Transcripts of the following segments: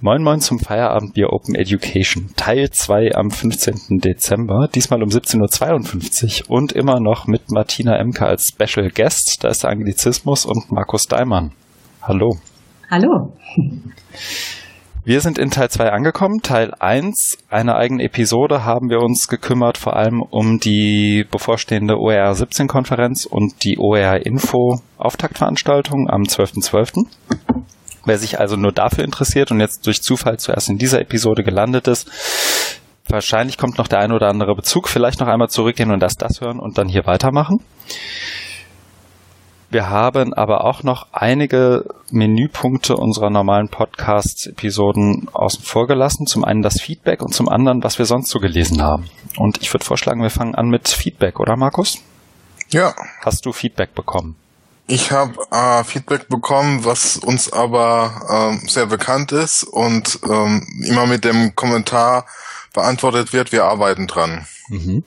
Moin Moin zum Feierabendbier Open Education, Teil 2 am 15. Dezember, diesmal um 17.52 Uhr und immer noch mit Martina Emke als Special Guest, da ist der Anglizismus und Markus Daimann. Hallo. Hallo. Wir sind in Teil 2 angekommen. Teil 1, eine eigene Episode, haben wir uns gekümmert vor allem um die bevorstehende OER 17 Konferenz und die OER Info Auftaktveranstaltung am 12.12. .12. Wer sich also nur dafür interessiert und jetzt durch Zufall zuerst in dieser Episode gelandet ist, wahrscheinlich kommt noch der ein oder andere Bezug. Vielleicht noch einmal zurückgehen und erst das hören und dann hier weitermachen. Wir haben aber auch noch einige Menüpunkte unserer normalen Podcast-Episoden außen vor gelassen. Zum einen das Feedback und zum anderen, was wir sonst so gelesen haben. Und ich würde vorschlagen, wir fangen an mit Feedback, oder Markus? Ja. Hast du Feedback bekommen? Ich habe äh, Feedback bekommen, was uns aber äh, sehr bekannt ist und ähm, immer mit dem Kommentar beantwortet wird, wir arbeiten dran. Mhm.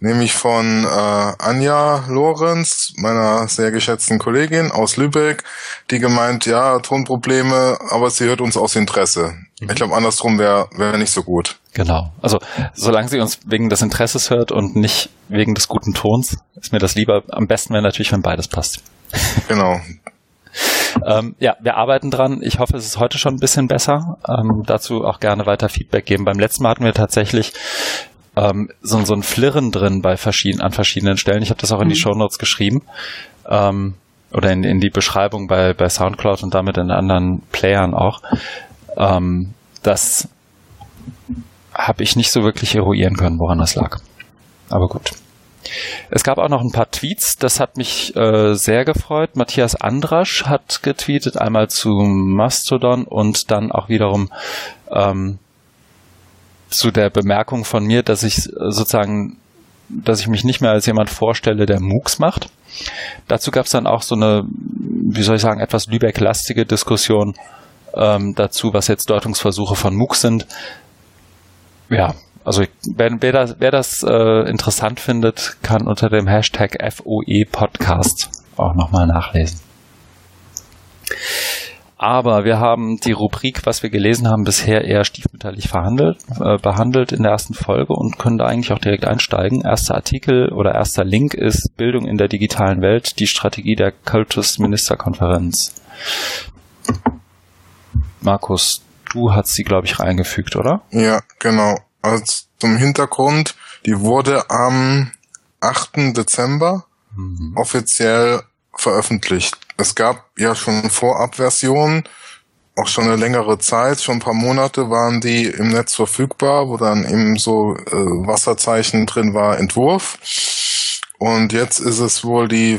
Nämlich von äh, Anja Lorenz, meiner sehr geschätzten Kollegin aus Lübeck, die gemeint, ja, Tonprobleme, aber sie hört uns aus Interesse. Mhm. Ich glaube, andersrum wäre wär nicht so gut. Genau. Also solange sie uns wegen des Interesses hört und nicht wegen des guten Tons, ist mir das lieber. Am besten wäre natürlich, wenn beides passt. Genau. ähm, ja, wir arbeiten dran. Ich hoffe, es ist heute schon ein bisschen besser. Ähm, dazu auch gerne weiter Feedback geben. Beim letzten Mal hatten wir tatsächlich ähm, so, so ein Flirren drin bei verschiedenen, an verschiedenen Stellen. Ich habe das auch in die mhm. Show Notes geschrieben. Ähm, oder in, in die Beschreibung bei, bei Soundcloud und damit in anderen Playern auch. Ähm, das habe ich nicht so wirklich eruieren können, woran das lag. Aber gut. Es gab auch noch ein paar Tweets, das hat mich äh, sehr gefreut. Matthias Andrasch hat getweetet, einmal zu Mastodon und dann auch wiederum ähm, zu der Bemerkung von mir, dass ich sozusagen, dass ich mich nicht mehr als jemand vorstelle, der MOOCs macht. Dazu gab es dann auch so eine, wie soll ich sagen, etwas Lübeck-lastige Diskussion ähm, dazu, was jetzt Deutungsversuche von MOOCs sind. Ja, also wer, wer das, wer das äh, interessant findet, kann unter dem Hashtag FOE Podcast auch nochmal nachlesen. Aber wir haben die Rubrik, was wir gelesen haben, bisher eher stiefmütterlich verhandelt, äh, behandelt in der ersten Folge und können da eigentlich auch direkt einsteigen. Erster Artikel oder erster Link ist Bildung in der digitalen Welt, die Strategie der Kultusministerkonferenz. Markus, du hast sie, glaube ich, reingefügt, oder? Ja, genau. Also zum Hintergrund, die wurde am 8. Dezember mhm. offiziell veröffentlicht. Es gab ja schon Vorabversionen, auch schon eine längere Zeit, schon ein paar Monate waren die im Netz verfügbar, wo dann eben so äh, Wasserzeichen drin war, Entwurf. Und jetzt ist es wohl die,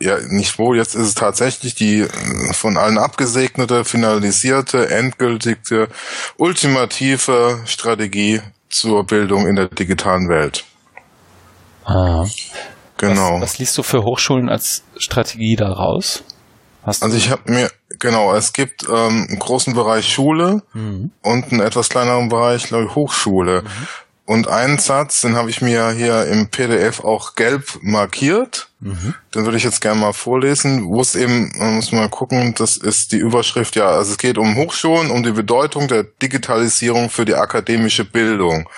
ja nicht wohl, jetzt ist es tatsächlich die äh, von allen abgesegnete, finalisierte, endgültige, ultimative Strategie zur Bildung in der digitalen Welt. Ah. Genau. Was, was liest du für Hochschulen als Strategie daraus? also ich habe mir, genau, es gibt ähm, einen großen Bereich Schule mhm. und einen etwas kleineren Bereich, glaube ich, Hochschule. Mhm. Und einen Satz, den habe ich mir hier im PDF auch gelb markiert. Mhm. Den würde ich jetzt gerne mal vorlesen, wo es eben, man muss mal gucken, das ist die Überschrift, ja, also es geht um Hochschulen, um die Bedeutung der Digitalisierung für die akademische Bildung.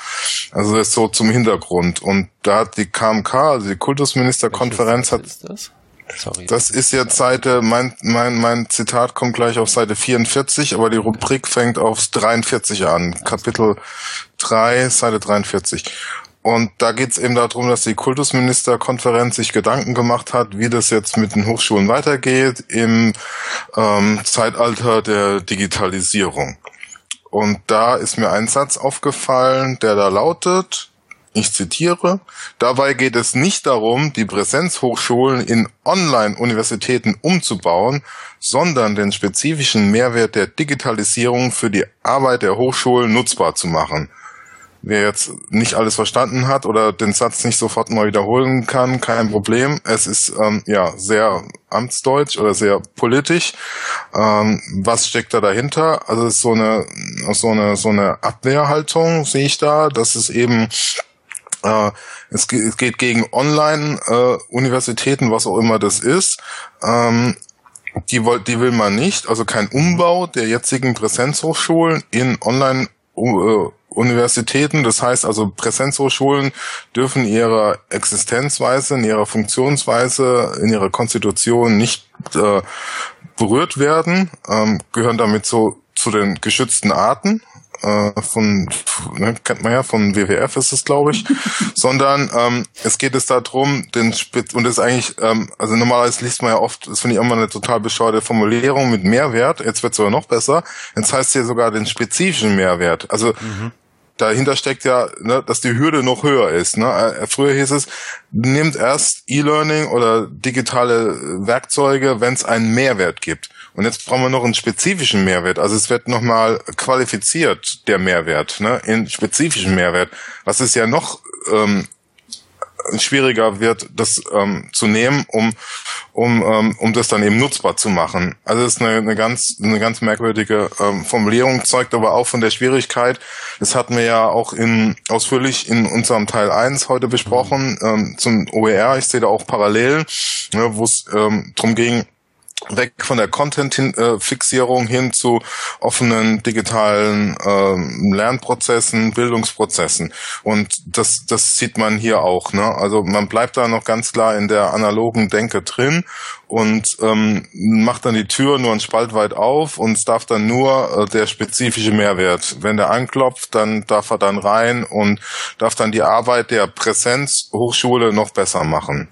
Also das ist so zum Hintergrund. Und da hat die KMK, also die Kultusministerkonferenz hat... Ist das? Sorry. Das ist jetzt Seite, mein, mein, mein Zitat kommt gleich auf Seite 44, aber die Rubrik fängt auf 43 an. Kapitel 3, Seite 43. Und da geht es eben darum, dass die Kultusministerkonferenz sich Gedanken gemacht hat, wie das jetzt mit den Hochschulen weitergeht im ähm, Zeitalter der Digitalisierung. Und da ist mir ein Satz aufgefallen, der da lautet, ich zitiere, dabei geht es nicht darum, die Präsenzhochschulen in Online-Universitäten umzubauen, sondern den spezifischen Mehrwert der Digitalisierung für die Arbeit der Hochschulen nutzbar zu machen. Wer jetzt nicht alles verstanden hat oder den Satz nicht sofort mal wiederholen kann, kein Problem. Es ist ähm, ja sehr amtsdeutsch oder sehr politisch. Ähm, was steckt da dahinter? Also es ist so eine so eine so eine Abwehrhaltung sehe ich da, dass es eben äh, es, geht, es, geht gegen Online-Universitäten, äh, was auch immer das ist. Ähm, die, die will man nicht, also kein Umbau der jetzigen Präsenzhochschulen in Online- äh, Universitäten. Das heißt also, Präsenzhochschulen dürfen ihrer Existenzweise, in ihrer Funktionsweise, in ihrer Konstitution nicht äh, berührt werden, ähm, gehören damit so zu den geschützten Arten äh, von, ne, kennt man ja, von WWF ist es, glaube ich, sondern ähm, es geht es darum, den Spitz und das ist eigentlich, ähm, also normalerweise liest man ja oft, das finde ich immer eine total bescheuerte Formulierung mit Mehrwert, jetzt wird es sogar noch besser, jetzt heißt es hier sogar den spezifischen Mehrwert. Also mhm dahinter steckt ja, ne, dass die Hürde noch höher ist. Ne? Äh, früher hieß es, nimmt erst E-Learning oder digitale Werkzeuge, wenn es einen Mehrwert gibt. Und jetzt brauchen wir noch einen spezifischen Mehrwert. Also es wird nochmal qualifiziert, der Mehrwert, ne, in spezifischen Mehrwert. Was ist ja noch ähm, schwieriger wird, das ähm, zu nehmen, um um ähm, um das dann eben nutzbar zu machen. Also es ist eine, eine ganz eine ganz merkwürdige ähm, Formulierung, zeugt aber auch von der Schwierigkeit. Das hatten wir ja auch in ausführlich in unserem Teil 1 heute besprochen ähm, zum OER. Ich sehe da auch Parallelen, ne, wo es ähm, darum ging, weg von der Content-Fixierung hin zu offenen digitalen ähm, Lernprozessen, Bildungsprozessen. Und das, das sieht man hier auch. Ne? Also man bleibt da noch ganz klar in der analogen Denke drin und ähm, macht dann die Tür nur einen Spalt weit auf und es darf dann nur äh, der spezifische Mehrwert. Wenn der anklopft, dann darf er dann rein und darf dann die Arbeit der Präsenzhochschule noch besser machen.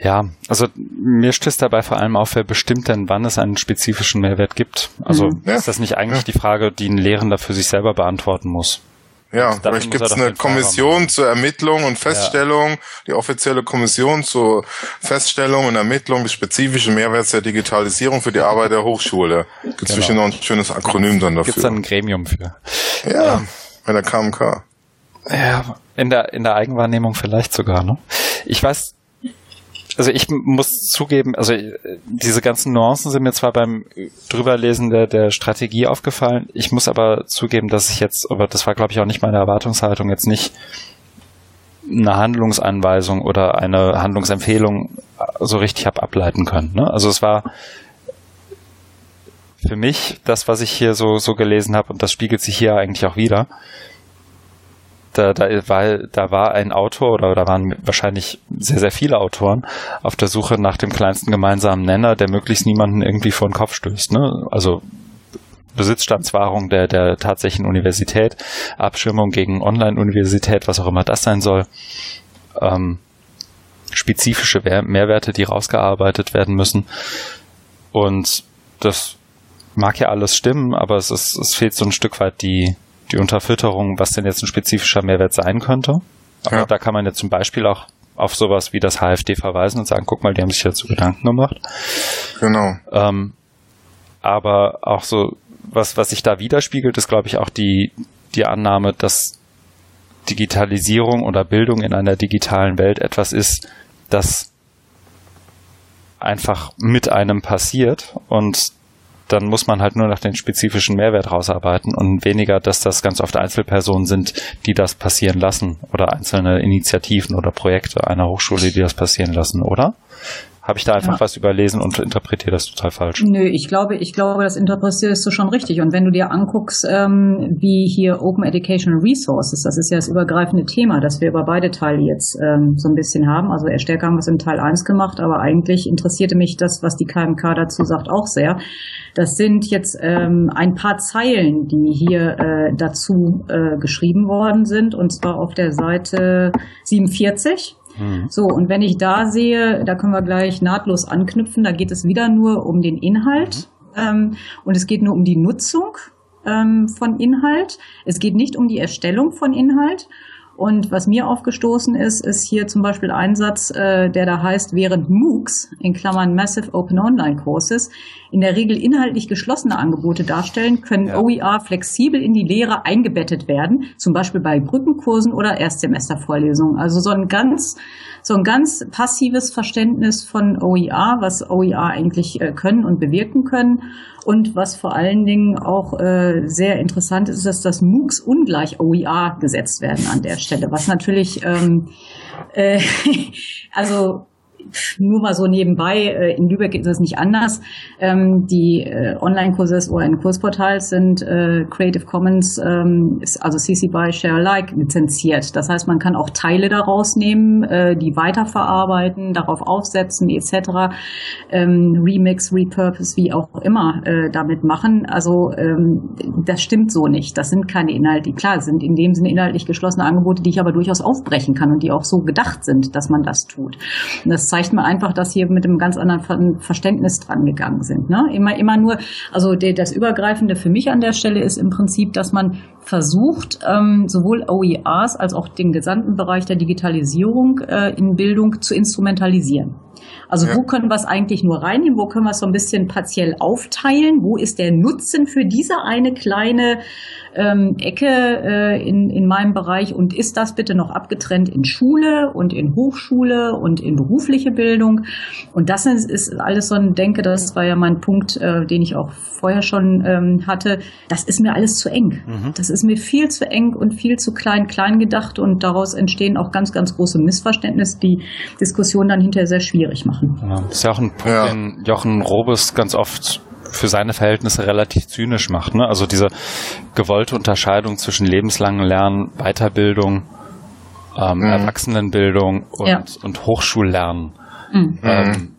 Ja, also mir stößt dabei vor allem auf, wer bestimmt denn, wann es einen spezifischen Mehrwert gibt. Also mhm. ja. ist das nicht eigentlich ja. die Frage, die ein Lehrender für sich selber beantworten muss? Ja, vielleicht gibt es eine Kommission zur Ermittlung und Feststellung, ja. die offizielle Kommission zur Feststellung und Ermittlung des spezifischen Mehrwerts der Digitalisierung für die Arbeit der Hochschule. Gibt es genau. noch ein schönes Akronym dann dafür. Gibt es dann ein Gremium für? Ja, ähm, bei der KMK. Ja, in der, in der Eigenwahrnehmung vielleicht sogar, ne? Ich weiß also ich muss zugeben, also äh, diese ganzen Nuancen sind mir zwar beim drüberlesen der, der Strategie aufgefallen, ich muss aber zugeben, dass ich jetzt, aber das war glaube ich auch nicht meine Erwartungshaltung, jetzt nicht eine Handlungsanweisung oder eine Handlungsempfehlung so richtig habe ableiten können. Ne? Also es war für mich das, was ich hier so, so gelesen habe, und das spiegelt sich hier eigentlich auch wieder, da, da, war, da war ein Autor oder da waren wahrscheinlich sehr, sehr viele Autoren auf der Suche nach dem kleinsten gemeinsamen Nenner, der möglichst niemanden irgendwie vor den Kopf stößt. Ne? Also Besitzstandswahrung der, der tatsächlichen Universität, Abschirmung gegen Online-Universität, was auch immer das sein soll, ähm, spezifische Mehrwerte, die rausgearbeitet werden müssen. Und das mag ja alles stimmen, aber es, ist, es fehlt so ein Stück weit die, die Unterfütterung, was denn jetzt ein spezifischer Mehrwert sein könnte. Aber ja. da kann man jetzt zum Beispiel auch auf sowas wie das HFD verweisen und sagen, guck mal, die haben sich dazu Gedanken gemacht. Genau. Ähm, aber auch so, was, was sich da widerspiegelt, ist, glaube ich, auch die, die Annahme, dass Digitalisierung oder Bildung in einer digitalen Welt etwas ist, das einfach mit einem passiert und dann muss man halt nur nach den spezifischen Mehrwert rausarbeiten und weniger, dass das ganz oft Einzelpersonen sind, die das passieren lassen oder einzelne Initiativen oder Projekte einer Hochschule, die das passieren lassen, oder? Habe ich da einfach ja. was überlesen und interpretiere das total falsch? Nö, ich glaube, ich glaube, das interpretierst du schon richtig. Und wenn du dir anguckst, ähm, wie hier Open Educational Resources, das ist ja das übergreifende Thema, das wir über beide Teile jetzt ähm, so ein bisschen haben. Also stärker haben wir es in Teil 1 gemacht, aber eigentlich interessierte mich das, was die KMK dazu sagt, auch sehr. Das sind jetzt ähm, ein paar Zeilen, die hier äh, dazu äh, geschrieben worden sind, und zwar auf der Seite 47 Mhm. So, und wenn ich da sehe, da können wir gleich nahtlos anknüpfen, da geht es wieder nur um den Inhalt mhm. ähm, und es geht nur um die Nutzung ähm, von Inhalt. Es geht nicht um die Erstellung von Inhalt. Und was mir aufgestoßen ist, ist hier zum Beispiel ein Satz, äh, der da heißt, während MOOCs, in Klammern Massive Open Online Courses, in der Regel inhaltlich geschlossene Angebote darstellen, können ja. OER flexibel in die Lehre eingebettet werden, zum Beispiel bei Brückenkursen oder Erstsemestervorlesungen. Also so ein ganz, so ein ganz passives Verständnis von OER, was OER eigentlich äh, können und bewirken können. Und was vor allen Dingen auch äh, sehr interessant ist, dass MOOCs ungleich OER gesetzt werden an der Stelle, was natürlich, ähm, äh, also nur mal so nebenbei, äh, in Lübeck ist es nicht anders. Ähm, die äh, Online-Kurse des ORN-Kursportals sind äh, Creative Commons, ähm, also CC BY Share Alike lizenziert. Das heißt, man kann auch Teile daraus nehmen, die weiterverarbeiten, darauf aufsetzen etc. Ähm, Remix, Repurpose, wie auch immer damit machen. Also das stimmt so nicht. Das sind keine Inhalte. Klar, sind in dem Sinne inhaltlich geschlossene Angebote, die ich aber durchaus aufbrechen kann und die auch so gedacht sind, dass man das tut. Und das zeigt mir einfach, dass hier mit einem ganz anderen Verständnis dran gegangen sind. Ne? Immer, immer nur, also der, das Übergreifende für mich an der Stelle ist im Prinzip, dass man versucht, ähm, sowohl OERs als auch den gesamten Bereich der Digitalisierung äh, in Bildung zu instrumentalisieren. Also ja. wo können wir es eigentlich nur reinnehmen? Wo können wir es so ein bisschen partiell aufteilen? Wo ist der Nutzen für diese eine kleine ähm, Ecke äh, in, in meinem Bereich? Und ist das bitte noch abgetrennt in Schule und in Hochschule und in berufliche Bildung? Und das ist, ist alles so ein Denke, das war ja mein Punkt, äh, den ich auch vorher schon ähm, hatte. Das ist mir alles zu eng. Mhm. Das ist mir viel zu eng und viel zu klein, klein gedacht und daraus entstehen auch ganz, ganz große Missverständnisse, die Diskussion dann hinterher sehr schwierig machen. Ja, das ist ja auch ein Punkt, ja. den Jochen Robes ganz oft für seine Verhältnisse relativ zynisch macht. Ne? Also diese gewollte Unterscheidung zwischen lebenslangen Lernen, Weiterbildung, ähm, mhm. Erwachsenenbildung und, ja. und Hochschullernen. Mhm. Ähm,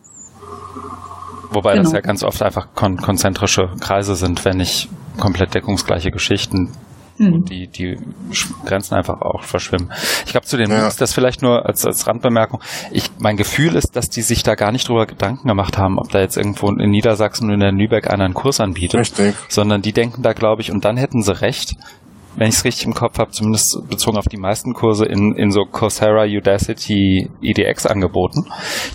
wobei genau. das ja ganz oft einfach kon konzentrische Kreise sind, wenn nicht komplett deckungsgleiche Geschichten, mhm. die, die Grenzen einfach auch verschwimmen. Ich glaube, zu den ja. MOOCs, das vielleicht nur als, als Randbemerkung. Ich, mein Gefühl ist, dass die sich da gar nicht drüber Gedanken gemacht haben, ob da jetzt irgendwo in Niedersachsen oder in der Lübeck einer einen Kurs anbietet. Richtig. Sondern die denken da, glaube ich, und dann hätten sie recht, wenn ich es richtig im Kopf habe, zumindest bezogen auf die meisten Kurse in, in so Coursera, Udacity, EDX angeboten,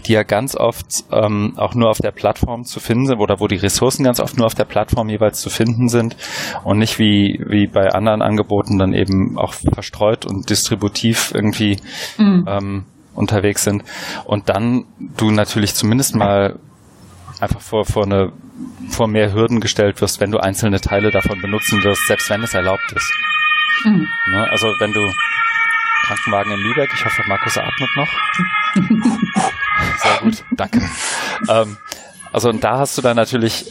die ja ganz oft ähm, auch nur auf der Plattform zu finden sind oder wo die Ressourcen ganz oft nur auf der Plattform jeweils zu finden sind und nicht wie, wie bei anderen Angeboten dann eben auch verstreut und distributiv irgendwie mhm. ähm, unterwegs sind. Und dann du natürlich zumindest mal einfach vor, vor eine vor mehr Hürden gestellt wirst, wenn du einzelne Teile davon benutzen wirst, selbst wenn es erlaubt ist. Mhm. Ne? Also wenn du Krankenwagen in Lübeck, ich hoffe, Markus atmet noch. Sehr gut, danke. Ähm, also und da hast du dann natürlich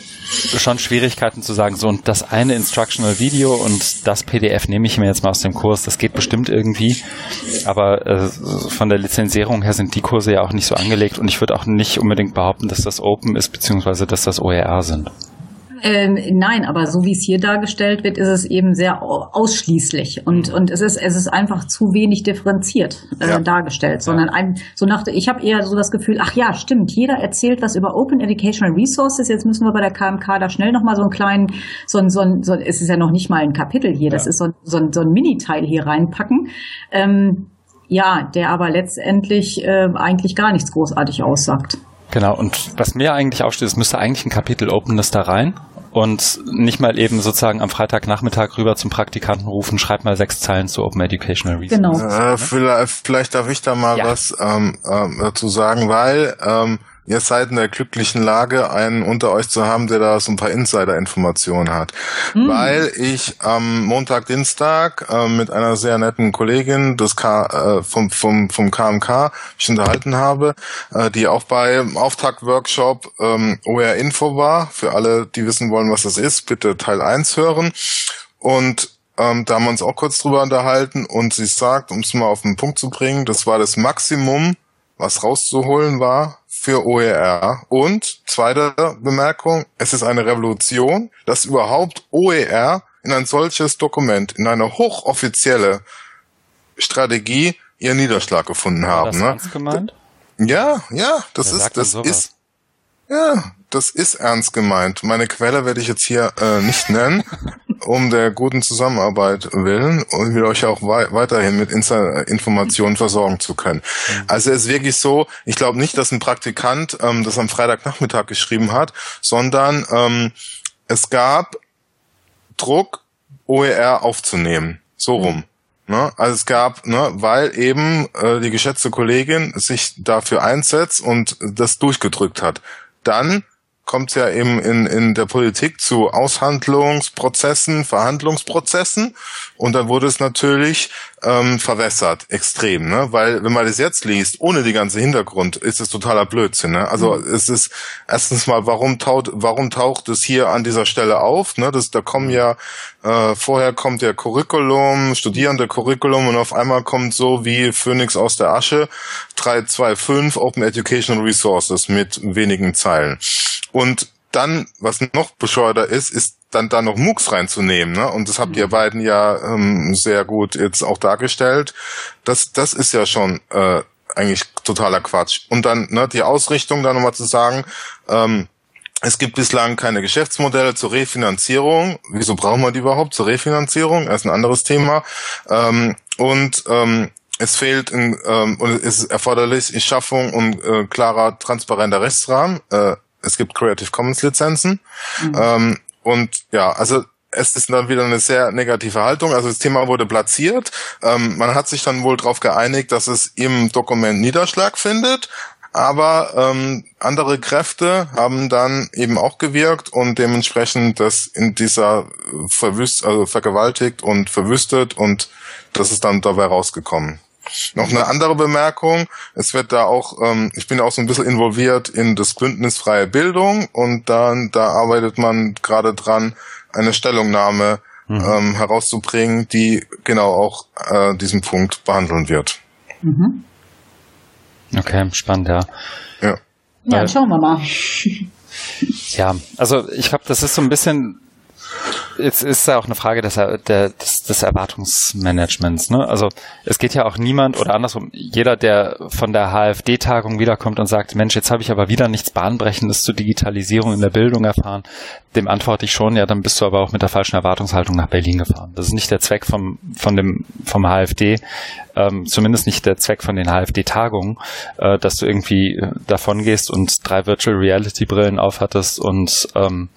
schon Schwierigkeiten zu sagen, so und das eine Instructional Video und das PDF nehme ich mir jetzt mal aus dem Kurs, das geht bestimmt irgendwie, aber äh, von der Lizenzierung her sind die Kurse ja auch nicht so angelegt. Und ich würde auch nicht unbedingt behaupten, dass das Open ist, beziehungsweise dass das OER sind. Ähm, nein, aber so wie es hier dargestellt wird, ist es eben sehr ausschließlich und und es ist es ist einfach zu wenig differenziert äh, ja. dargestellt, sondern ja. ein, so nach ich habe eher so das Gefühl, ach ja, stimmt, jeder erzählt was über Open Educational Resources. Jetzt müssen wir bei der KMK da schnell noch mal so einen kleinen so ein so ein so, es ist ja noch nicht mal ein Kapitel hier, das ist so, so, ein, so ein Miniteil hier reinpacken. Ähm, ja, der aber letztendlich äh, eigentlich gar nichts großartig aussagt. Genau, und was mir eigentlich aufsteht, es müsste eigentlich ein Kapitel Openness da rein und nicht mal eben sozusagen am Freitagnachmittag rüber zum Praktikanten rufen, schreib mal sechs Zeilen zu Open Educational Resources. Genau. Äh, vielleicht, vielleicht darf ich da mal ja. was ähm, äh, dazu sagen, weil ähm, ihr seid in der glücklichen Lage, einen unter euch zu haben, der da so ein paar Insider-Informationen hat. Mhm. Weil ich am Montag, Dienstag äh, mit einer sehr netten Kollegin des K, äh, vom, vom, vom KMK mich unterhalten habe, äh, die auch bei Auftakt-Workshop ähm, OR Info war. Für alle, die wissen wollen, was das ist, bitte Teil 1 hören. Und ähm, da haben wir uns auch kurz drüber unterhalten und sie sagt, um es mal auf den Punkt zu bringen, das war das Maximum, was rauszuholen war für OER. Und zweite Bemerkung, es ist eine Revolution, dass überhaupt OER in ein solches Dokument, in eine hochoffizielle Strategie ihren Niederschlag gefunden haben. Das ne? ernst gemeint? Ja, ja, das Wer ist, das ist, ja, das ist ernst gemeint. Meine Quelle werde ich jetzt hier äh, nicht nennen, um der guten Zusammenarbeit willen und will euch auch wei weiterhin mit Insta Informationen versorgen zu können. Mhm. Also es ist wirklich so, ich glaube nicht, dass ein Praktikant ähm, das am Freitagnachmittag geschrieben hat, sondern ähm, es gab Druck, OER aufzunehmen. So rum. Mhm. Ne? Also es gab, ne, weil eben äh, die geschätzte Kollegin sich dafür einsetzt und das durchgedrückt hat. Dann kommt es ja eben in, in der Politik zu Aushandlungsprozessen, Verhandlungsprozessen und dann wurde es natürlich ähm, verwässert, extrem, ne? Weil wenn man das jetzt liest, ohne die ganze Hintergrund, ist es totaler Blödsinn. Ne? Also mhm. es ist erstens mal, warum taucht, warum taucht es hier an dieser Stelle auf? Ne? Das, da kommen ja äh, vorher kommt der Curriculum, Studierende Curriculum und auf einmal kommt so wie Phoenix aus der Asche 325 Open Educational Resources mit wenigen Zeilen. Und dann, was noch bescheuerter ist, ist dann da noch MOOCs reinzunehmen. Ne? Und das habt ihr mhm. beiden ja ähm, sehr gut jetzt auch dargestellt. Das, das ist ja schon äh, eigentlich totaler Quatsch. Und dann ne, die Ausrichtung, da nochmal zu sagen, ähm, es gibt bislang keine Geschäftsmodelle zur Refinanzierung. Wieso brauchen wir die überhaupt zur Refinanzierung? Das ist ein anderes Thema. Ähm, und ähm, es fehlt in, ähm, und es ist erforderlich die Schaffung und äh, klarer, transparenter Rechtsrahmen. Äh, es gibt Creative Commons Lizenzen. Mhm. Ähm, und ja, also es ist dann wieder eine sehr negative Haltung. Also das Thema wurde platziert. Ähm, man hat sich dann wohl darauf geeinigt, dass es im Dokument Niederschlag findet. Aber ähm, andere Kräfte haben dann eben auch gewirkt und dementsprechend das in dieser verwüst, also vergewaltigt und verwüstet und das ist dann dabei rausgekommen. Noch eine andere Bemerkung. Es wird da auch, ähm, ich bin auch so ein bisschen involviert in das Bündnis Freie Bildung und dann, da arbeitet man gerade dran, eine Stellungnahme mhm. ähm, herauszubringen, die genau auch äh, diesen Punkt behandeln wird. Mhm. Okay, spannend, ja. Ja, ja schauen wir mal. ja, also ich glaube, das ist so ein bisschen es ist ja auch eine Frage des, des, des Erwartungsmanagements. Ne? Also es geht ja auch niemand oder andersrum, jeder, der von der HFD-Tagung wiederkommt und sagt, Mensch, jetzt habe ich aber wieder nichts Bahnbrechendes zur Digitalisierung in der Bildung erfahren, dem antworte ich schon, ja, dann bist du aber auch mit der falschen Erwartungshaltung nach Berlin gefahren. Das ist nicht der Zweck vom, von dem, vom HFD, ähm, zumindest nicht der Zweck von den HFD-Tagungen, äh, dass du irgendwie davon gehst und drei Virtual Reality Brillen aufhattest und ähm,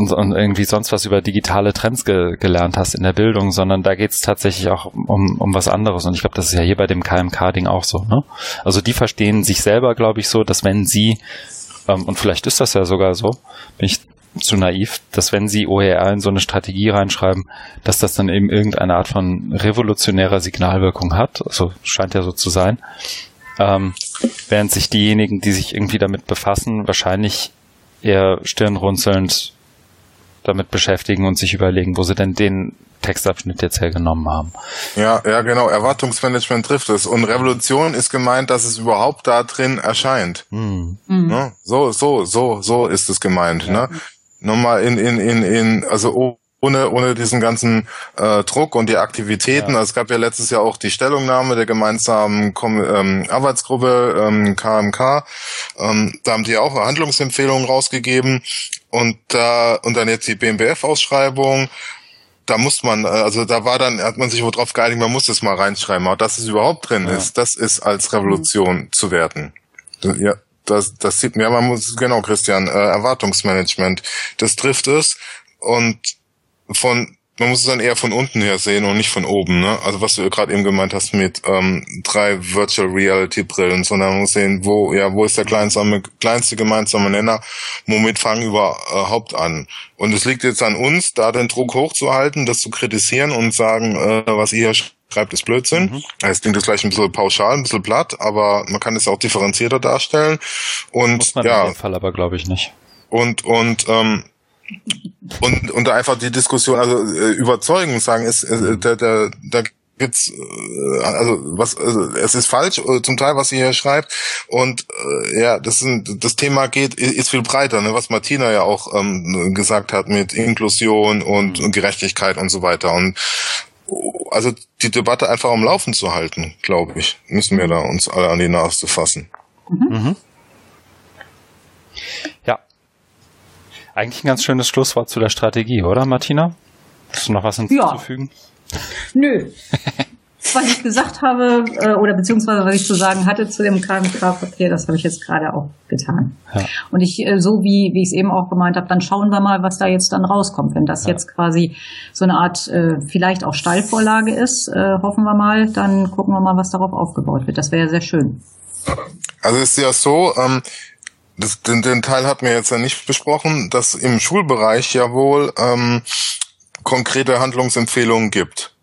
und, und irgendwie sonst was über digitale Trends ge gelernt hast in der Bildung, sondern da geht es tatsächlich auch um, um was anderes. Und ich glaube, das ist ja hier bei dem KMK-Ding auch so. Ne? Also die verstehen sich selber, glaube ich, so, dass wenn sie, ähm, und vielleicht ist das ja sogar so, bin ich zu naiv, dass wenn sie OER in so eine Strategie reinschreiben, dass das dann eben irgendeine Art von revolutionärer Signalwirkung hat. Also scheint ja so zu sein. Ähm, während sich diejenigen, die sich irgendwie damit befassen, wahrscheinlich eher stirnrunzelnd damit beschäftigen und sich überlegen, wo sie denn den Textabschnitt jetzt hergenommen haben. Ja, ja, genau. Erwartungsmanagement trifft es. Und Revolution ist gemeint, dass es überhaupt da drin erscheint. Hm. Ne? So, so, so, so ist es gemeint. Ja. Ne? Nochmal in, in, in, in, also ohne, ohne diesen ganzen äh, Druck und die Aktivitäten. Ja. Also es gab ja letztes Jahr auch die Stellungnahme der gemeinsamen Kom ähm, Arbeitsgruppe ähm, KMK. Ähm, da haben die auch Handlungsempfehlungen rausgegeben. Und da, und dann jetzt die BMBF-Ausschreibung, da muss man, also da war dann, hat man sich wohl drauf geeinigt, man muss das mal reinschreiben. Aber dass es überhaupt drin ja. ist, das ist als Revolution mhm. zu werten. Ja, das, das sieht man, ja, man muss, genau, Christian, äh, Erwartungsmanagement, das trifft es. Und von man muss es dann eher von unten her sehen und nicht von oben, ne? Also was du gerade eben gemeint hast mit ähm, drei Virtual Reality Brillen, sondern man muss sehen, wo, ja, wo ist der kleinsame, kleinste gemeinsame Nenner, womit fangen überhaupt an. Und es liegt jetzt an uns, da den Druck hochzuhalten, das zu kritisieren und sagen, äh, was ihr hier schreibt, ist Blödsinn. Mhm. Es klingt jetzt gleich ein bisschen pauschal, ein bisschen platt, aber man kann es auch differenzierter darstellen. Und Muss man ja, in dem Fall aber glaube ich nicht. Und und ähm, und, und einfach die Diskussion, also äh, überzeugen, sagen, ist, äh, der, der, da gibt's äh, also was also es ist falsch zum Teil was ihr hier schreibt. Und äh, ja das sind das Thema geht ist viel breiter ne was Martina ja auch ähm, gesagt hat mit Inklusion und, und Gerechtigkeit und so weiter. Und also die Debatte einfach am Laufen zu halten glaube ich müssen wir da uns alle an die Nase fassen. Mhm. Mhm. ja eigentlich ein ganz schönes Schlusswort zu der Strategie, oder Martina? Hast du noch was hinzuzufügen? Ja. Nö. was ich gesagt habe, äh, oder beziehungsweise was ich zu sagen hatte zu dem KMK-Verkehr, das habe ich jetzt gerade auch getan. Ja. Und ich, äh, so wie, wie ich es eben auch gemeint habe, dann schauen wir mal, was da jetzt dann rauskommt. Wenn das ja. jetzt quasi so eine Art, äh, vielleicht auch Steilvorlage ist, hoffen wir mal, dann gucken wir mal, was darauf aufgebaut wird. Das wäre ja sehr schön. Also es ist ja so, ähm, das, den, den Teil hat mir jetzt ja nicht besprochen, dass im Schulbereich ja wohl ähm, konkrete Handlungsempfehlungen gibt.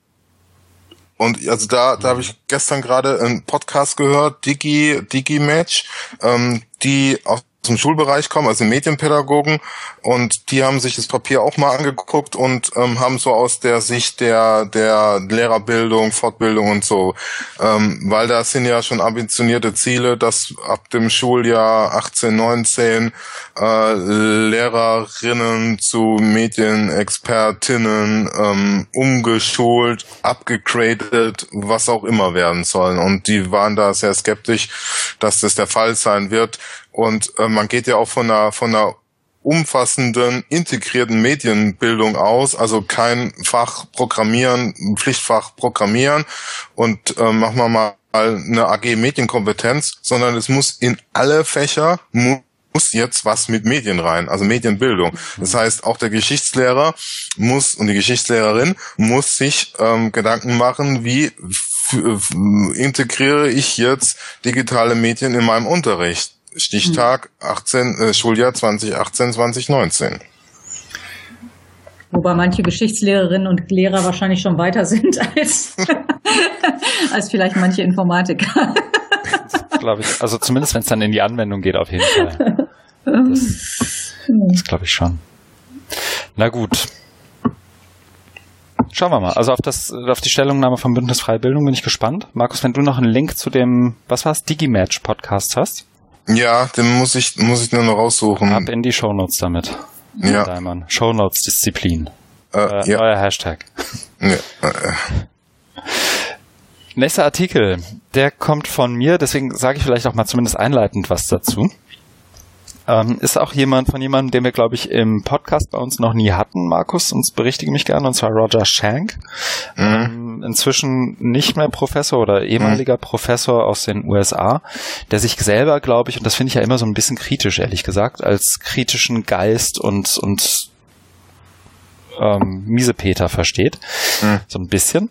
Und also da, da habe ich gestern gerade einen Podcast gehört, Digi, Digi Match, ähm, die auf zum Schulbereich kommen, also Medienpädagogen, und die haben sich das Papier auch mal angeguckt und ähm, haben so aus der Sicht der der Lehrerbildung, Fortbildung und so, ähm, weil da sind ja schon ambitionierte Ziele, dass ab dem Schuljahr 18, 19 äh, Lehrerinnen zu Medienexpertinnen ähm, umgeschult, abgegradet, was auch immer werden sollen. Und die waren da sehr skeptisch, dass das der Fall sein wird. Und äh, man geht ja auch von einer, von einer umfassenden, integrierten Medienbildung aus, also kein Fach Programmieren, Pflichtfach Programmieren und äh, machen wir mal eine AG Medienkompetenz, sondern es muss in alle Fächer muss jetzt was mit Medien rein, also Medienbildung. Das heißt, auch der Geschichtslehrer muss und die Geschichtslehrerin muss sich ähm, Gedanken machen, wie integriere ich jetzt digitale Medien in meinem Unterricht. Stichtag 18, äh, Schuljahr 2018, 2019. Wobei manche Geschichtslehrerinnen und Lehrer wahrscheinlich schon weiter sind als, als vielleicht manche Informatiker. glaube ich. Also zumindest wenn es dann in die Anwendung geht, auf jeden Fall. Das, das glaube ich schon. Na gut. Schauen wir mal. Also auf das, auf die Stellungnahme vom Bündnis Freie Bildung bin ich gespannt. Markus, wenn du noch einen Link zu dem, was war's, Digimatch Podcast hast? Ja, den muss ich, muss ich nur noch raussuchen. Ab in die Shownotes damit. Ja. Daimann. Shownotes Disziplin. Äh, Äh, ja. Euer Hashtag. ja. äh, Nächster Artikel, der kommt von mir, deswegen sage ich vielleicht auch mal zumindest einleitend was dazu. Ähm, ist auch jemand von jemandem, den wir, glaube ich, im Podcast bei uns noch nie hatten, Markus, und berichtige mich gerne, und zwar Roger Shank. Mhm. Ähm, inzwischen nicht mehr Professor oder ehemaliger Professor aus den USA, der sich selber, glaube ich, und das finde ich ja immer so ein bisschen kritisch, ehrlich gesagt, als kritischen Geist und, und ähm, Miesepeter versteht. Mhm. So ein bisschen.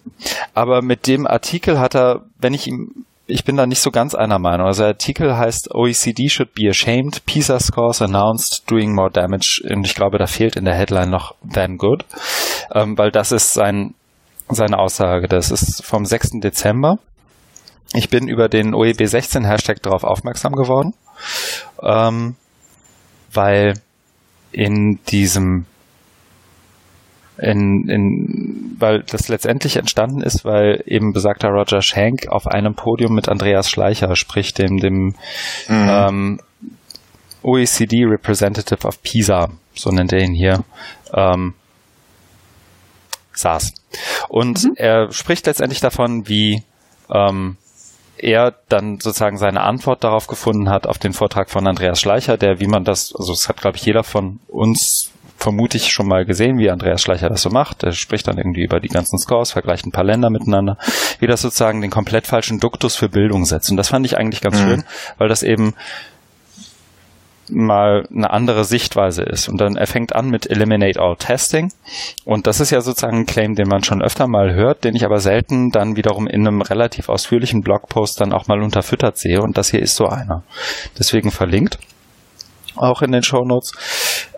Aber mit dem Artikel hat er, wenn ich ihm, ich bin da nicht so ganz einer Meinung. Also der Artikel heißt OECD should be ashamed, PISA scores announced doing more damage. Und ich glaube, da fehlt in der Headline noch than good. Ähm, weil das ist sein, seine Aussage. Das ist vom 6. Dezember. Ich bin über den OEB 16 Hashtag darauf aufmerksam geworden. Ähm, weil in diesem in, in, weil das letztendlich entstanden ist, weil eben besagter Roger Shank auf einem Podium mit Andreas Schleicher, sprich dem, dem Mhm. ähm, OECD Representative of PISA, so nennt er ihn hier, ähm, saß. Und er spricht letztendlich davon, wie ähm, er dann sozusagen seine Antwort darauf gefunden hat auf den Vortrag von Andreas Schleicher, der, wie man das, also das hat, glaube ich, jeder von uns vermute ich schon mal gesehen, wie Andreas Schleicher das so macht. Er spricht dann irgendwie über die ganzen Scores, vergleicht ein paar Länder miteinander, wie das sozusagen den komplett falschen Duktus für Bildung setzt. Und das fand ich eigentlich ganz Mhm. schön, weil das eben mal eine andere Sichtweise ist. Und dann er fängt an mit Eliminate All Testing. Und das ist ja sozusagen ein Claim, den man schon öfter mal hört, den ich aber selten dann wiederum in einem relativ ausführlichen Blogpost dann auch mal unterfüttert sehe. Und das hier ist so einer. Deswegen verlinkt. Auch in den Shownotes.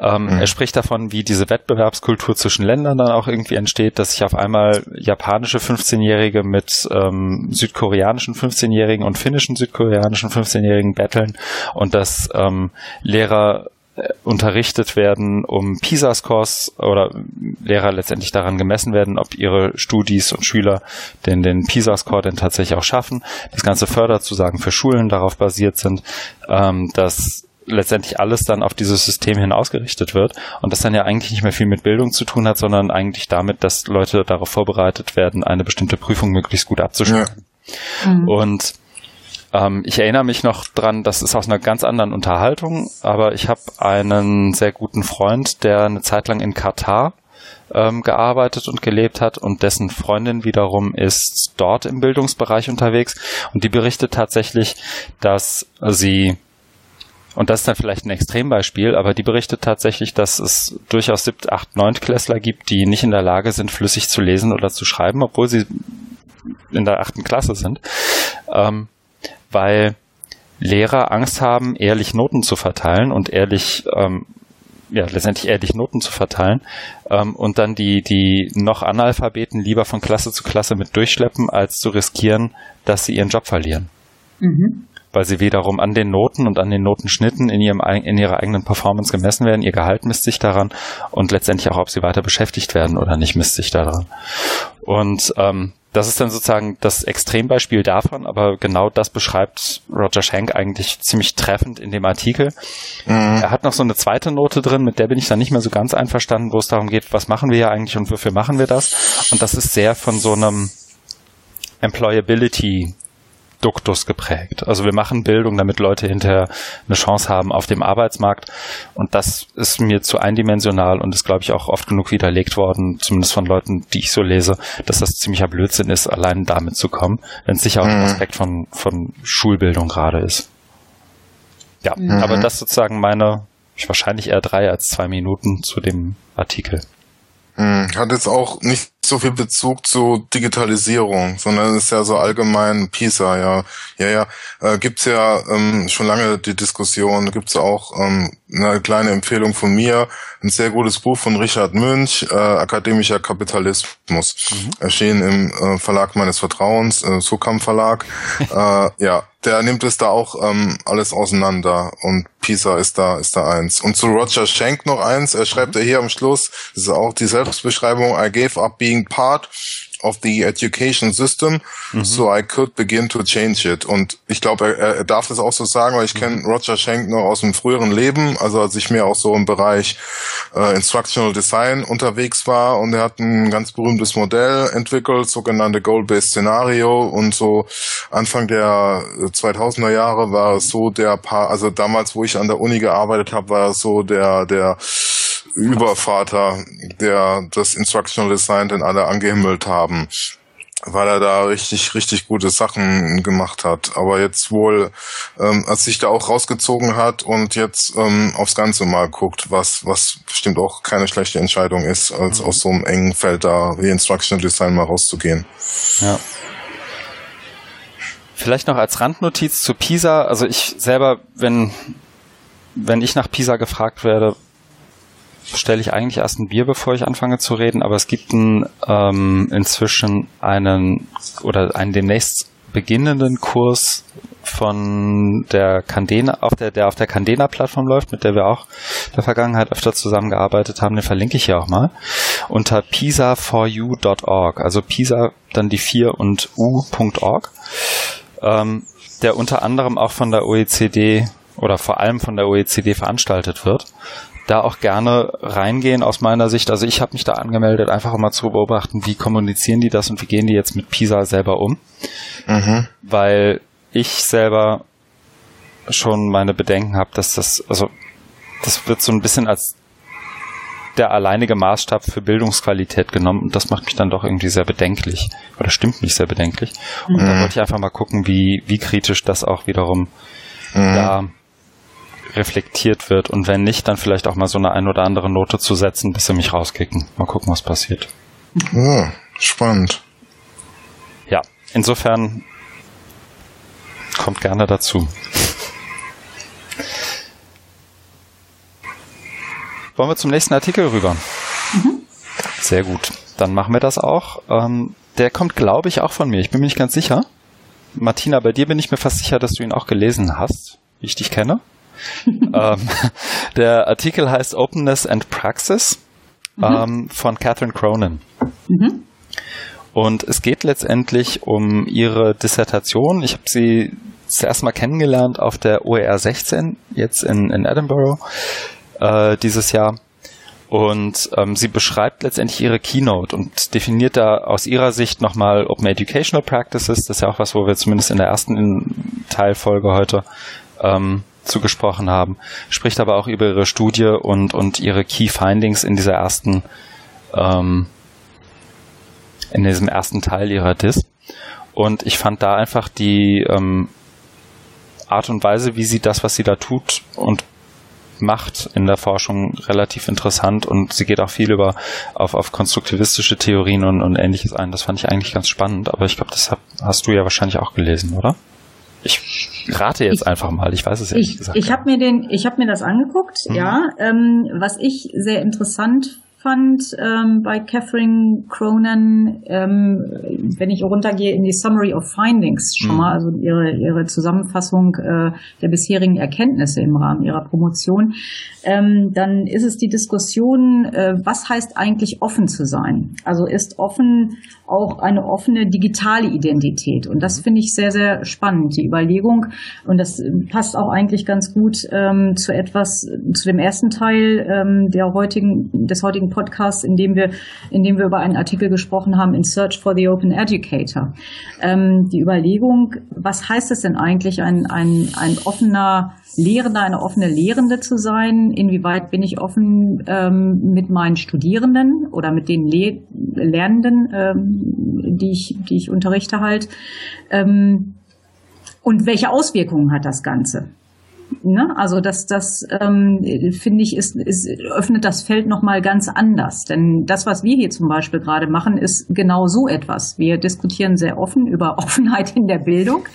Ähm, Mhm. Er spricht davon, wie diese Wettbewerbskultur zwischen Ländern dann auch irgendwie entsteht, dass sich auf einmal japanische 15-Jährige mit ähm, südkoreanischen 15-Jährigen und finnischen südkoreanischen 15-Jährigen battlen und dass ähm, Lehrer äh, unterrichtet werden, um PISA-Scores oder Lehrer letztendlich daran gemessen werden, ob ihre Studis und Schüler den, den PISA-Score denn tatsächlich auch schaffen. Das ganze Förderzusagen für Schulen darauf basiert sind, ähm, dass letztendlich alles dann auf dieses System hin ausgerichtet wird und das dann ja eigentlich nicht mehr viel mit Bildung zu tun hat, sondern eigentlich damit, dass Leute darauf vorbereitet werden, eine bestimmte Prüfung möglichst gut abzuschneiden. Mhm. Und ähm, ich erinnere mich noch dran, das ist aus einer ganz anderen Unterhaltung, aber ich habe einen sehr guten Freund, der eine Zeit lang in Katar ähm, gearbeitet und gelebt hat und dessen Freundin wiederum ist dort im Bildungsbereich unterwegs und die berichtet tatsächlich, dass sie und das ist dann vielleicht ein Extrembeispiel, aber die berichtet tatsächlich, dass es durchaus 7, 8, 9 Klässler gibt, die nicht in der Lage sind, flüssig zu lesen oder zu schreiben, obwohl sie in der achten Klasse sind, ähm, weil Lehrer Angst haben, ehrlich Noten zu verteilen und ehrlich ähm, ja, letztendlich ehrlich Noten zu verteilen ähm, und dann die, die noch Analphabeten lieber von Klasse zu Klasse mit durchschleppen, als zu riskieren, dass sie ihren Job verlieren. Mhm. Weil sie wiederum an den Noten und an den Notenschnitten in, ihrem, in ihrer eigenen Performance gemessen werden. Ihr Gehalt misst sich daran und letztendlich auch, ob sie weiter beschäftigt werden oder nicht, misst sich daran. Und ähm, das ist dann sozusagen das Extrembeispiel davon, aber genau das beschreibt Roger Schenk eigentlich ziemlich treffend in dem Artikel. Mhm. Er hat noch so eine zweite Note drin, mit der bin ich dann nicht mehr so ganz einverstanden, wo es darum geht, was machen wir hier eigentlich und wofür machen wir das? Und das ist sehr von so einem Employability Duktus geprägt. Also wir machen Bildung, damit Leute hinterher eine Chance haben auf dem Arbeitsmarkt. Und das ist mir zu eindimensional und ist, glaube ich, auch oft genug widerlegt worden, zumindest von Leuten, die ich so lese, dass das ziemlicher Blödsinn ist, allein damit zu kommen, wenn es sicher auch ein mhm. Aspekt von, von Schulbildung gerade ist. Ja, mhm. aber das sozusagen meine, ich wahrscheinlich eher drei als zwei Minuten zu dem Artikel. Mhm. Hat jetzt auch nicht so viel Bezug zu Digitalisierung, sondern es ist ja so allgemein PISA, ja. Ja, ja. Äh, gibt's ja ähm, schon lange die Diskussion, gibt's auch ähm, eine kleine Empfehlung von mir, ein sehr gutes Buch von Richard Münch, äh, Akademischer Kapitalismus, mhm. erschienen im äh, Verlag meines Vertrauens, äh, Sukam Verlag. äh, ja, der nimmt es da auch ähm, alles auseinander und Pisa ist da ist da eins. Und zu Roger Schenk noch eins, er schreibt mhm. ja hier am Schluss, das ist auch die Selbstbeschreibung, I gave up being part of the education system, mhm. so I could begin to change it. Und ich glaube, er, er darf das auch so sagen, weil ich mhm. kenne Roger Schenk noch aus dem früheren Leben, also als ich mehr auch so im Bereich äh, Instructional Design unterwegs war und er hat ein ganz berühmtes Modell entwickelt, sogenannte Goal-Based Szenario und so Anfang der 2000er Jahre war es so der paar, also damals, wo ich an der Uni gearbeitet habe, war es so der, der Übervater, der das Instructional Design den alle angehimmelt haben, weil er da richtig, richtig gute Sachen gemacht hat. Aber jetzt wohl, ähm, als sich da auch rausgezogen hat und jetzt ähm, aufs Ganze mal guckt, was, was bestimmt auch keine schlechte Entscheidung ist, als mhm. aus so einem engen Feld da wie Instructional Design mal rauszugehen. Ja. Vielleicht noch als Randnotiz zu Pisa. Also ich selber, wenn, wenn ich nach Pisa gefragt werde, stelle ich eigentlich erst ein Bier, bevor ich anfange zu reden, aber es gibt einen, ähm, inzwischen einen oder einen demnächst beginnenden Kurs von der Candena, auf der, der auf der Candena-Plattform läuft, mit der wir auch in der Vergangenheit öfter zusammengearbeitet haben, den verlinke ich hier auch mal, unter pisa4u.org, also pisa dann die 4 und u.org, ähm, der unter anderem auch von der OECD oder vor allem von der OECD veranstaltet wird da auch gerne reingehen aus meiner Sicht. Also ich habe mich da angemeldet, einfach mal zu beobachten, wie kommunizieren die das und wie gehen die jetzt mit PISA selber um. Mhm. Weil ich selber schon meine Bedenken habe, dass das, also das wird so ein bisschen als der alleinige Maßstab für Bildungsqualität genommen und das macht mich dann doch irgendwie sehr bedenklich oder stimmt mich sehr bedenklich. Und mhm. da wollte ich einfach mal gucken, wie, wie kritisch das auch wiederum mhm. da reflektiert wird und wenn nicht, dann vielleicht auch mal so eine ein oder andere Note zu setzen, bis sie mich rauskicken. Mal gucken, was passiert. Ja, spannend. Ja, insofern kommt gerne dazu. Wollen wir zum nächsten Artikel rüber? Mhm. Sehr gut. Dann machen wir das auch. Ähm, der kommt, glaube ich, auch von mir. Ich bin mir nicht ganz sicher. Martina, bei dir bin ich mir fast sicher, dass du ihn auch gelesen hast, wie ich dich kenne. ähm, der Artikel heißt Openness and Praxis mhm. ähm, von Catherine Cronin. Mhm. Und es geht letztendlich um ihre Dissertation. Ich habe sie zuerst mal kennengelernt auf der OER 16, jetzt in, in Edinburgh äh, dieses Jahr. Und ähm, sie beschreibt letztendlich ihre Keynote und definiert da aus ihrer Sicht nochmal Open Educational Practices. Das ist ja auch was, wo wir zumindest in der ersten Teilfolge heute ähm, zugesprochen haben, spricht aber auch über ihre Studie und, und ihre Key Findings in dieser ersten, ähm, in diesem ersten Teil ihrer DIS. Und ich fand da einfach die ähm, Art und Weise, wie sie das, was sie da tut und macht in der Forschung relativ interessant und sie geht auch viel über auf, auf konstruktivistische Theorien und, und ähnliches ein. Das fand ich eigentlich ganz spannend, aber ich glaube, das hab, hast du ja wahrscheinlich auch gelesen, oder? Ich rate jetzt einfach mal, ich weiß es ja nicht gesagt. Ich habe mir den, ich habe mir das angeguckt, mhm. ja. Ähm, was ich sehr interessant fand ähm, bei Catherine Cronin, ähm, wenn ich runtergehe in die Summary of Findings schon mhm. mal, also ihre, ihre Zusammenfassung äh, der bisherigen Erkenntnisse im Rahmen ihrer Promotion, ähm, dann ist es die Diskussion, äh, was heißt eigentlich offen zu sein? Also ist offen auch eine offene digitale Identität. Und das finde ich sehr, sehr spannend, die Überlegung. Und das passt auch eigentlich ganz gut ähm, zu etwas, zu dem ersten Teil ähm, der heutigen, des heutigen Podcasts, in dem wir, in dem wir über einen Artikel gesprochen haben, in Search for the Open Educator. Ähm, die Überlegung, was heißt es denn eigentlich, ein, ein, ein offener Lehrender, eine offene Lehrende zu sein? Inwieweit bin ich offen ähm, mit meinen Studierenden oder mit den Le Lernenden, ähm, die, ich, die ich unterrichte halt? Ähm, und welche Auswirkungen hat das Ganze? Ne? Also das, das ähm, finde ich, ist, ist, öffnet das Feld nochmal ganz anders. Denn das, was wir hier zum Beispiel gerade machen, ist genau so etwas. Wir diskutieren sehr offen über Offenheit in der Bildung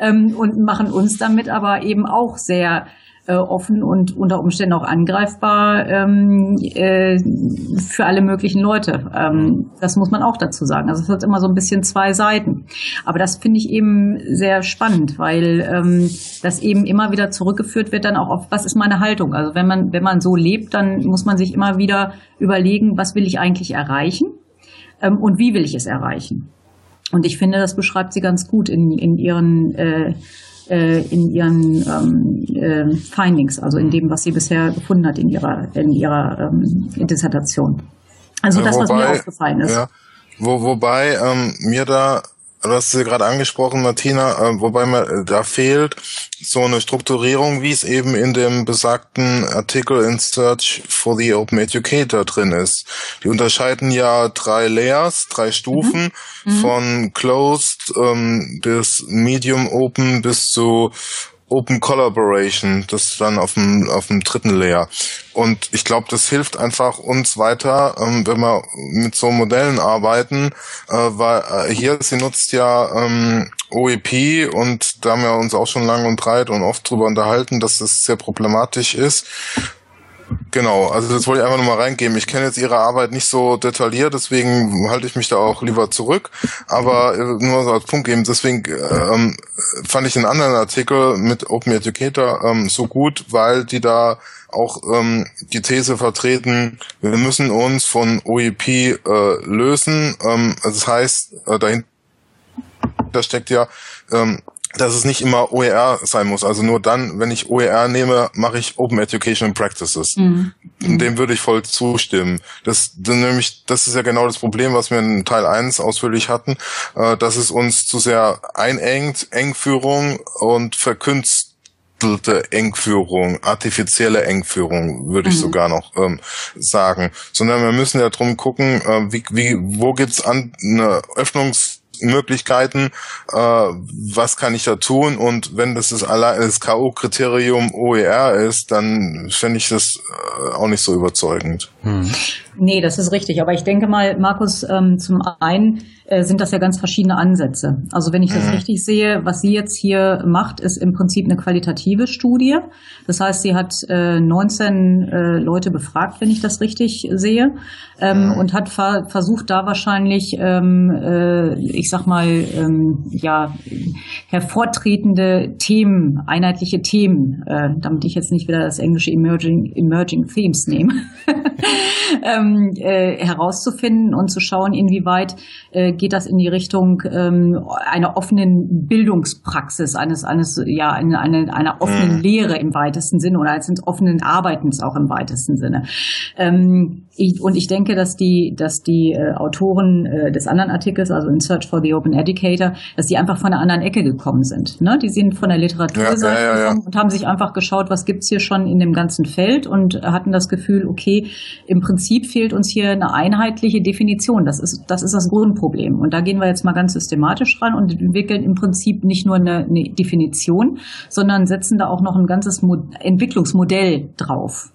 ähm, und machen uns damit aber eben auch sehr äh, offen und unter Umständen auch angreifbar ähm, äh, für alle möglichen Leute. Ähm, das muss man auch dazu sagen. Also es hat immer so ein bisschen zwei Seiten. Aber das finde ich eben sehr spannend, weil ähm, das eben immer wieder zurückgeführt wird dann auch auf, was ist meine Haltung? Also wenn man, wenn man so lebt, dann muss man sich immer wieder überlegen, was will ich eigentlich erreichen ähm, und wie will ich es erreichen? Und ich finde, das beschreibt sie ganz gut in, in ihren äh, äh, in ihren ähm, äh, Findings, also in dem, was sie bisher gefunden hat in ihrer, in ihrer ähm, Dissertation. Also das, wobei, was mir aufgefallen ist. Ja, wo, wobei ähm, mir da du hast sie gerade angesprochen, Martina, äh, wobei mir äh, da fehlt so eine Strukturierung, wie es eben in dem besagten Artikel in Search for the Open Educator drin ist. Die unterscheiden ja drei Layers, drei Stufen mhm. mhm. von Closed ähm, bis Medium Open bis zu Open Collaboration, das dann auf dem, auf dem dritten Layer. Und ich glaube, das hilft einfach uns weiter, ähm, wenn wir mit so Modellen arbeiten, äh, weil äh, hier, sie nutzt ja ähm, OEP und da haben wir uns auch schon lang und breit und oft drüber unterhalten, dass das sehr problematisch ist. Genau, also das wollte ich einfach nur mal reingeben. Ich kenne jetzt Ihre Arbeit nicht so detailliert, deswegen halte ich mich da auch lieber zurück. Aber äh, nur so als Punkt geben, deswegen ähm, fand ich den anderen Artikel mit Open Educator ähm, so gut, weil die da auch ähm, die These vertreten, wir müssen uns von OEP äh, lösen. Ähm, also das heißt, äh, dahinter steckt ja ähm, dass es nicht immer OER sein muss. Also nur dann, wenn ich OER nehme, mache ich Open Education Practices. Mhm. Dem würde ich voll zustimmen. Das, nämlich, das ist ja genau das Problem, was wir in Teil 1 ausführlich hatten, äh, dass es uns zu sehr einengt, Engführung und verkünstelte Engführung, artifizielle Engführung, würde ich mhm. sogar noch ähm, sagen. Sondern wir müssen ja drum gucken, äh, wie, wie, wo gibt's an eine Öffnungs Möglichkeiten, äh, was kann ich da tun und wenn das das, das K.O.-Kriterium OER ist, dann finde ich das äh, auch nicht so überzeugend. Hm. Nee, das ist richtig. Aber ich denke mal, Markus, ähm, zum einen äh, sind das ja ganz verschiedene Ansätze. Also wenn ich das mhm. richtig sehe, was sie jetzt hier macht, ist im Prinzip eine qualitative Studie. Das heißt, sie hat äh, 19 äh, Leute befragt, wenn ich das richtig sehe, ähm, mhm. und hat ver versucht, da wahrscheinlich, ähm, äh, ich sag mal, ja, hervortretende Themen, einheitliche Themen, äh, damit ich jetzt nicht wieder das englische Emerging, Emerging Themes nehme, ähm, äh, herauszufinden und zu schauen, inwieweit äh, geht das in die Richtung ähm, einer offenen Bildungspraxis, eines, eines, ja, eine, eine, einer offenen mhm. Lehre im weitesten Sinne oder eines offenen Arbeitens auch im weitesten Sinne. Ähm, ich, und ich denke, dass die, dass die äh, Autoren äh, des anderen Artikels, also in Search for the Open Educator, dass die einfach von einer anderen Ecke gekommen sind. Ne? Die sind von der Literaturseite ja, ja, ja, und haben sich einfach geschaut, was gibt's hier schon in dem ganzen Feld und hatten das Gefühl, okay, im Prinzip fehlt uns hier eine einheitliche Definition. Das ist, das ist das Grundproblem. Und da gehen wir jetzt mal ganz systematisch ran und entwickeln im Prinzip nicht nur eine, eine Definition, sondern setzen da auch noch ein ganzes Mo Entwicklungsmodell drauf.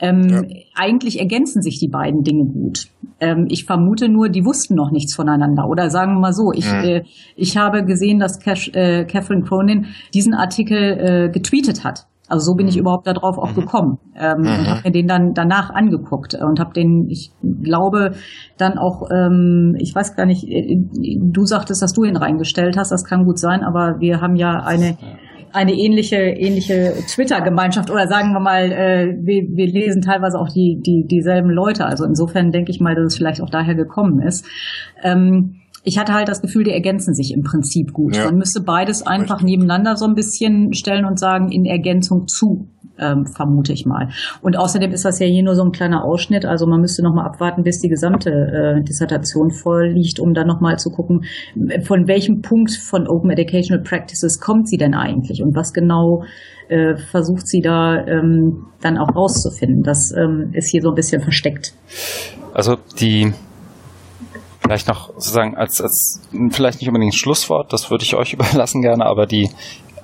Ähm, ja. Eigentlich ergänzen sich die beiden Dinge gut. Ähm, ich vermute nur, die wussten noch nichts voneinander. Oder sagen wir mal so, ich, mhm. äh, ich habe gesehen, dass Cash, äh, Catherine Cronin diesen Artikel äh, getweetet hat. Also so bin ich mhm. überhaupt darauf auch mhm. gekommen ähm, mhm. und habe mir den dann danach angeguckt und habe den, ich glaube, dann auch, ähm, ich weiß gar nicht, äh, du sagtest, dass du ihn reingestellt hast, das kann gut sein, aber wir haben ja eine eine ähnliche ähnliche Twitter-Gemeinschaft oder sagen wir mal, äh, wir, wir lesen teilweise auch die die dieselben Leute. Also insofern denke ich mal, dass es vielleicht auch daher gekommen ist. Ähm, ich hatte halt das Gefühl, die ergänzen sich im Prinzip gut. Ja. Man müsste beides einfach Richtig. nebeneinander so ein bisschen stellen und sagen, in Ergänzung zu, ähm, vermute ich mal. Und außerdem ist das ja hier nur so ein kleiner Ausschnitt, also man müsste nochmal abwarten, bis die gesamte äh, Dissertation vorliegt, um dann nochmal zu gucken, von welchem Punkt von Open Educational Practices kommt sie denn eigentlich und was genau äh, versucht sie da ähm, dann auch rauszufinden. Das ähm, ist hier so ein bisschen versteckt. Also die Vielleicht noch sozusagen als, als vielleicht nicht unbedingt ein Schlusswort, das würde ich euch überlassen gerne, aber die,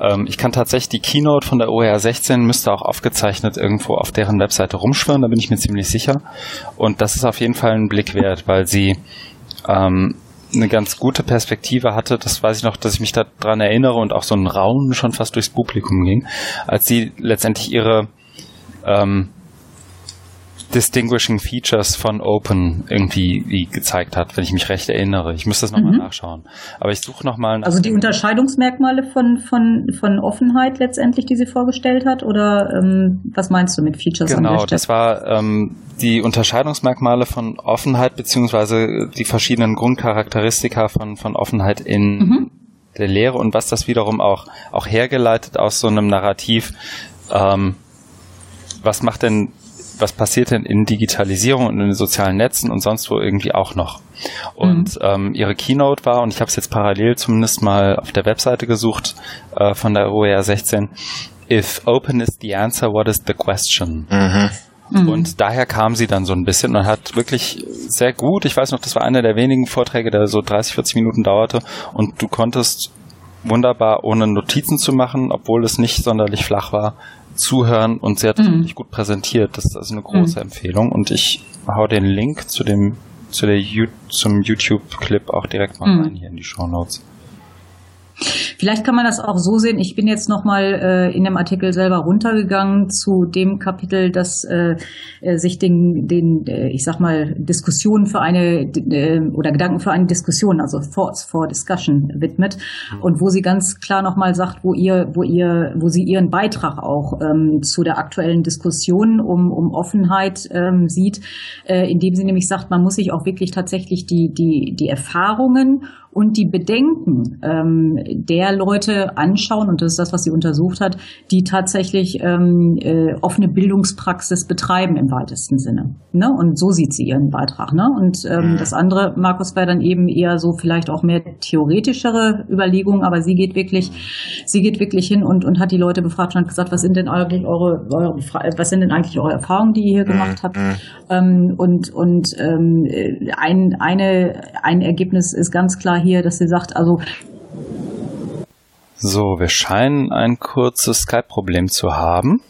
ähm, ich kann tatsächlich die Keynote von der OER 16 müsste auch aufgezeichnet irgendwo auf deren Webseite rumschwirren, da bin ich mir ziemlich sicher. Und das ist auf jeden Fall ein Blick wert, weil sie ähm, eine ganz gute Perspektive hatte. Das weiß ich noch, dass ich mich daran erinnere und auch so ein Raunen schon fast durchs Publikum ging, als sie letztendlich ihre ähm, Distinguishing Features von Open irgendwie gezeigt hat, wenn ich mich recht erinnere. Ich müsste das nochmal mhm. nachschauen. Aber ich suche nochmal. Also die Unterscheidungsmerkmale von, von, von Offenheit letztendlich, die sie vorgestellt hat? Oder ähm, was meinst du mit Features? Genau, das war ähm, die Unterscheidungsmerkmale von Offenheit beziehungsweise die verschiedenen Grundcharakteristika von, von Offenheit in mhm. der Lehre und was das wiederum auch, auch hergeleitet aus so einem Narrativ. Ähm, was macht denn was passiert denn in Digitalisierung und in den sozialen Netzen und sonst wo irgendwie auch noch. Und mhm. ähm, ihre Keynote war, und ich habe es jetzt parallel zumindest mal auf der Webseite gesucht äh, von der OER 16, If open is the answer, what is the question? Mhm. Mhm. Und daher kam sie dann so ein bisschen und hat wirklich sehr gut, ich weiß noch, das war einer der wenigen Vorträge, der so 30, 40 Minuten dauerte und du konntest wunderbar, ohne Notizen zu machen, obwohl es nicht sonderlich flach war, zuhören und sie hat mhm. wirklich gut präsentiert. Das ist also eine große mhm. Empfehlung und ich hau den Link zu dem zu der zum YouTube-Clip auch direkt mal mhm. rein hier in die Show Notes. Vielleicht kann man das auch so sehen. Ich bin jetzt nochmal äh, in dem Artikel selber runtergegangen zu dem Kapitel, das äh, äh, sich den, den äh, ich sag mal, Diskussionen für eine äh, oder Gedanken für eine Diskussion, also Thoughts for Discussion widmet mhm. und wo sie ganz klar nochmal sagt, wo ihr, wo ihr, wo sie ihren Beitrag auch ähm, zu der aktuellen Diskussion um, um Offenheit ähm, sieht, äh, indem sie nämlich sagt, man muss sich auch wirklich tatsächlich die, die, die Erfahrungen und die Bedenken ähm, der Leute anschauen, und das ist das, was sie untersucht hat, die tatsächlich ähm, äh, offene Bildungspraxis betreiben im weitesten Sinne. Ne? Und so sieht sie ihren Beitrag. Ne? Und ähm, mhm. das andere, Markus, wäre dann eben eher so vielleicht auch mehr theoretischere Überlegungen, aber sie geht wirklich, sie geht wirklich hin und, und hat die Leute befragt und hat gesagt, was sind denn eigentlich eure, eure was sind denn eigentlich eure Erfahrungen, die ihr hier gemacht mhm. habt? Mhm. Ähm, und und ähm, ein, eine, ein Ergebnis ist ganz klar hier, dass sie sagt, also so, wir scheinen ein kurzes Skype-Problem zu haben.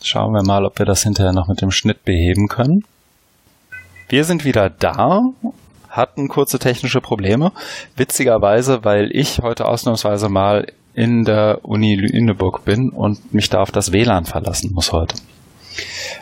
Schauen wir mal, ob wir das hinterher noch mit dem Schnitt beheben können. Wir sind wieder da, hatten kurze technische Probleme. Witzigerweise, weil ich heute ausnahmsweise mal in der Uni Lüneburg bin und mich da auf das WLAN verlassen muss heute.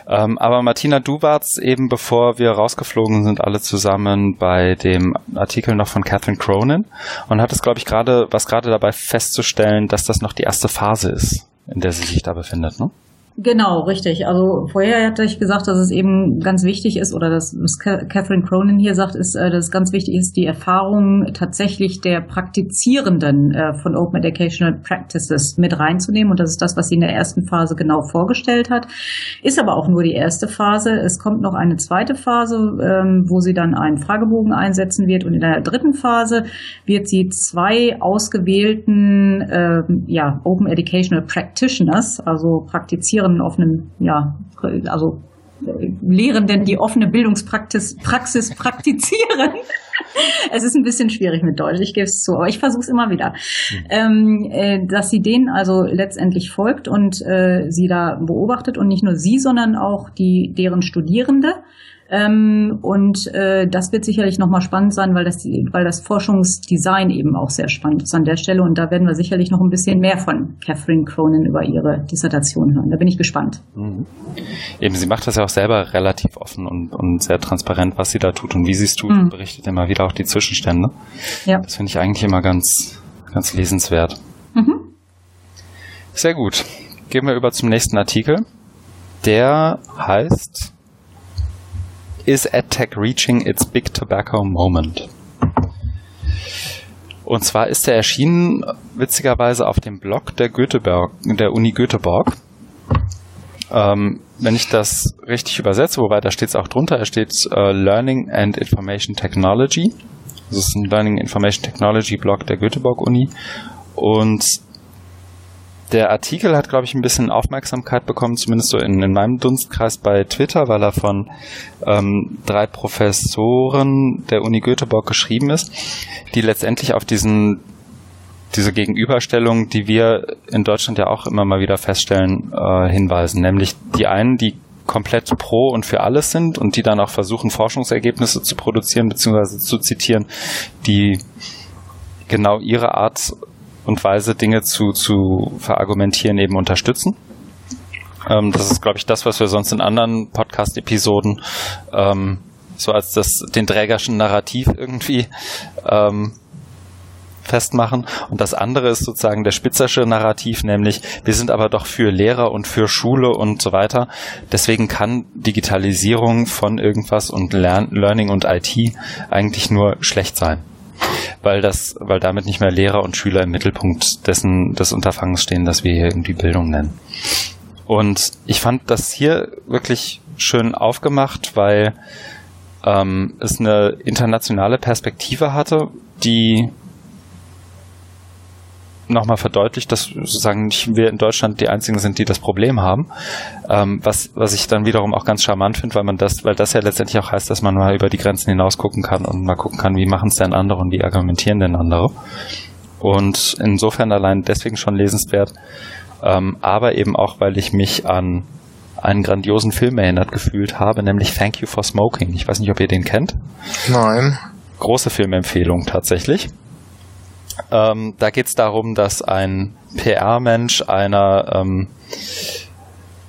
Ähm, aber Martina, du warst eben, bevor wir rausgeflogen sind, alle zusammen bei dem Artikel noch von Catherine Cronin und hattest, glaube ich, gerade, was gerade dabei festzustellen, dass das noch die erste Phase ist, in der sie sich da befindet, ne? Genau, richtig. Also vorher hatte ich gesagt, dass es eben ganz wichtig ist, oder dass was Catherine Cronin hier sagt, ist, äh, dass es ganz wichtig ist, die Erfahrung tatsächlich der Praktizierenden äh, von Open Educational Practices mit reinzunehmen. Und das ist das, was sie in der ersten Phase genau vorgestellt hat. Ist aber auch nur die erste Phase. Es kommt noch eine zweite Phase, ähm, wo sie dann einen Fragebogen einsetzen wird. Und in der dritten Phase wird sie zwei ausgewählten ähm, ja, Open Educational Practitioners, also Praktizierenden, Papieren auf einem, ja, also Lehrenden, die offene Bildungspraxis Praxis praktizieren. es ist ein bisschen schwierig mit Deutsch, ich gebe es zu, aber ich versuche es immer wieder. Mhm. Ähm, äh, dass sie denen also letztendlich folgt und äh, sie da beobachtet und nicht nur sie, sondern auch die deren Studierende ähm, und äh, das wird sicherlich nochmal spannend sein, weil das, weil das Forschungsdesign eben auch sehr spannend ist an der Stelle. Und da werden wir sicherlich noch ein bisschen mehr von Catherine Cronin über ihre Dissertation hören. Da bin ich gespannt. Mhm. Eben, sie macht das ja auch selber relativ offen und, und sehr transparent, was sie da tut und wie sie es tut. Mhm. Berichtet immer wieder auch die Zwischenstände. Ja. Das finde ich eigentlich immer ganz, ganz lesenswert. Mhm. Sehr gut. Gehen wir über zum nächsten Artikel. Der heißt Is EdTech reaching its big tobacco moment? Und zwar ist er erschienen, witzigerweise, auf dem Blog der Göteborg, der Uni Göteborg. Ähm, wenn ich das richtig übersetze, wobei da steht es auch drunter, er steht uh, Learning and Information Technology. Das ist ein Learning Information Technology Blog der Göteborg Uni. Und der Artikel hat, glaube ich, ein bisschen Aufmerksamkeit bekommen, zumindest so in, in meinem Dunstkreis bei Twitter, weil er von ähm, drei Professoren der Uni Göteborg geschrieben ist, die letztendlich auf diesen diese Gegenüberstellung, die wir in Deutschland ja auch immer mal wieder feststellen, äh, hinweisen. Nämlich die einen, die komplett pro und für alles sind und die dann auch versuchen, Forschungsergebnisse zu produzieren bzw. zu zitieren, die genau ihre Art und Weise, Dinge zu, zu verargumentieren, eben unterstützen. Ähm, das ist, glaube ich, das, was wir sonst in anderen Podcast-Episoden ähm, so als das den trägerschen Narrativ irgendwie ähm, festmachen. Und das andere ist sozusagen der spitzersche Narrativ, nämlich wir sind aber doch für Lehrer und für Schule und so weiter. Deswegen kann Digitalisierung von irgendwas und Lern Learning und IT eigentlich nur schlecht sein weil das, weil damit nicht mehr Lehrer und Schüler im Mittelpunkt dessen des Unterfangens stehen, das wir hier irgendwie Bildung nennen. Und ich fand das hier wirklich schön aufgemacht, weil ähm, es eine internationale Perspektive hatte, die nochmal verdeutlicht, dass sozusagen nicht wir in Deutschland die einzigen sind, die das Problem haben. Ähm, was, was ich dann wiederum auch ganz charmant finde, weil man das, weil das ja letztendlich auch heißt, dass man mal über die Grenzen hinaus gucken kann und mal gucken kann, wie machen es denn andere und wie argumentieren denn andere. Und insofern allein deswegen schon lesenswert, ähm, aber eben auch, weil ich mich an einen grandiosen Film erinnert gefühlt habe, nämlich Thank You for Smoking. Ich weiß nicht, ob ihr den kennt. Nein. Große Filmempfehlung tatsächlich. Ähm, da geht es darum, dass ein PR-Mensch einer ähm,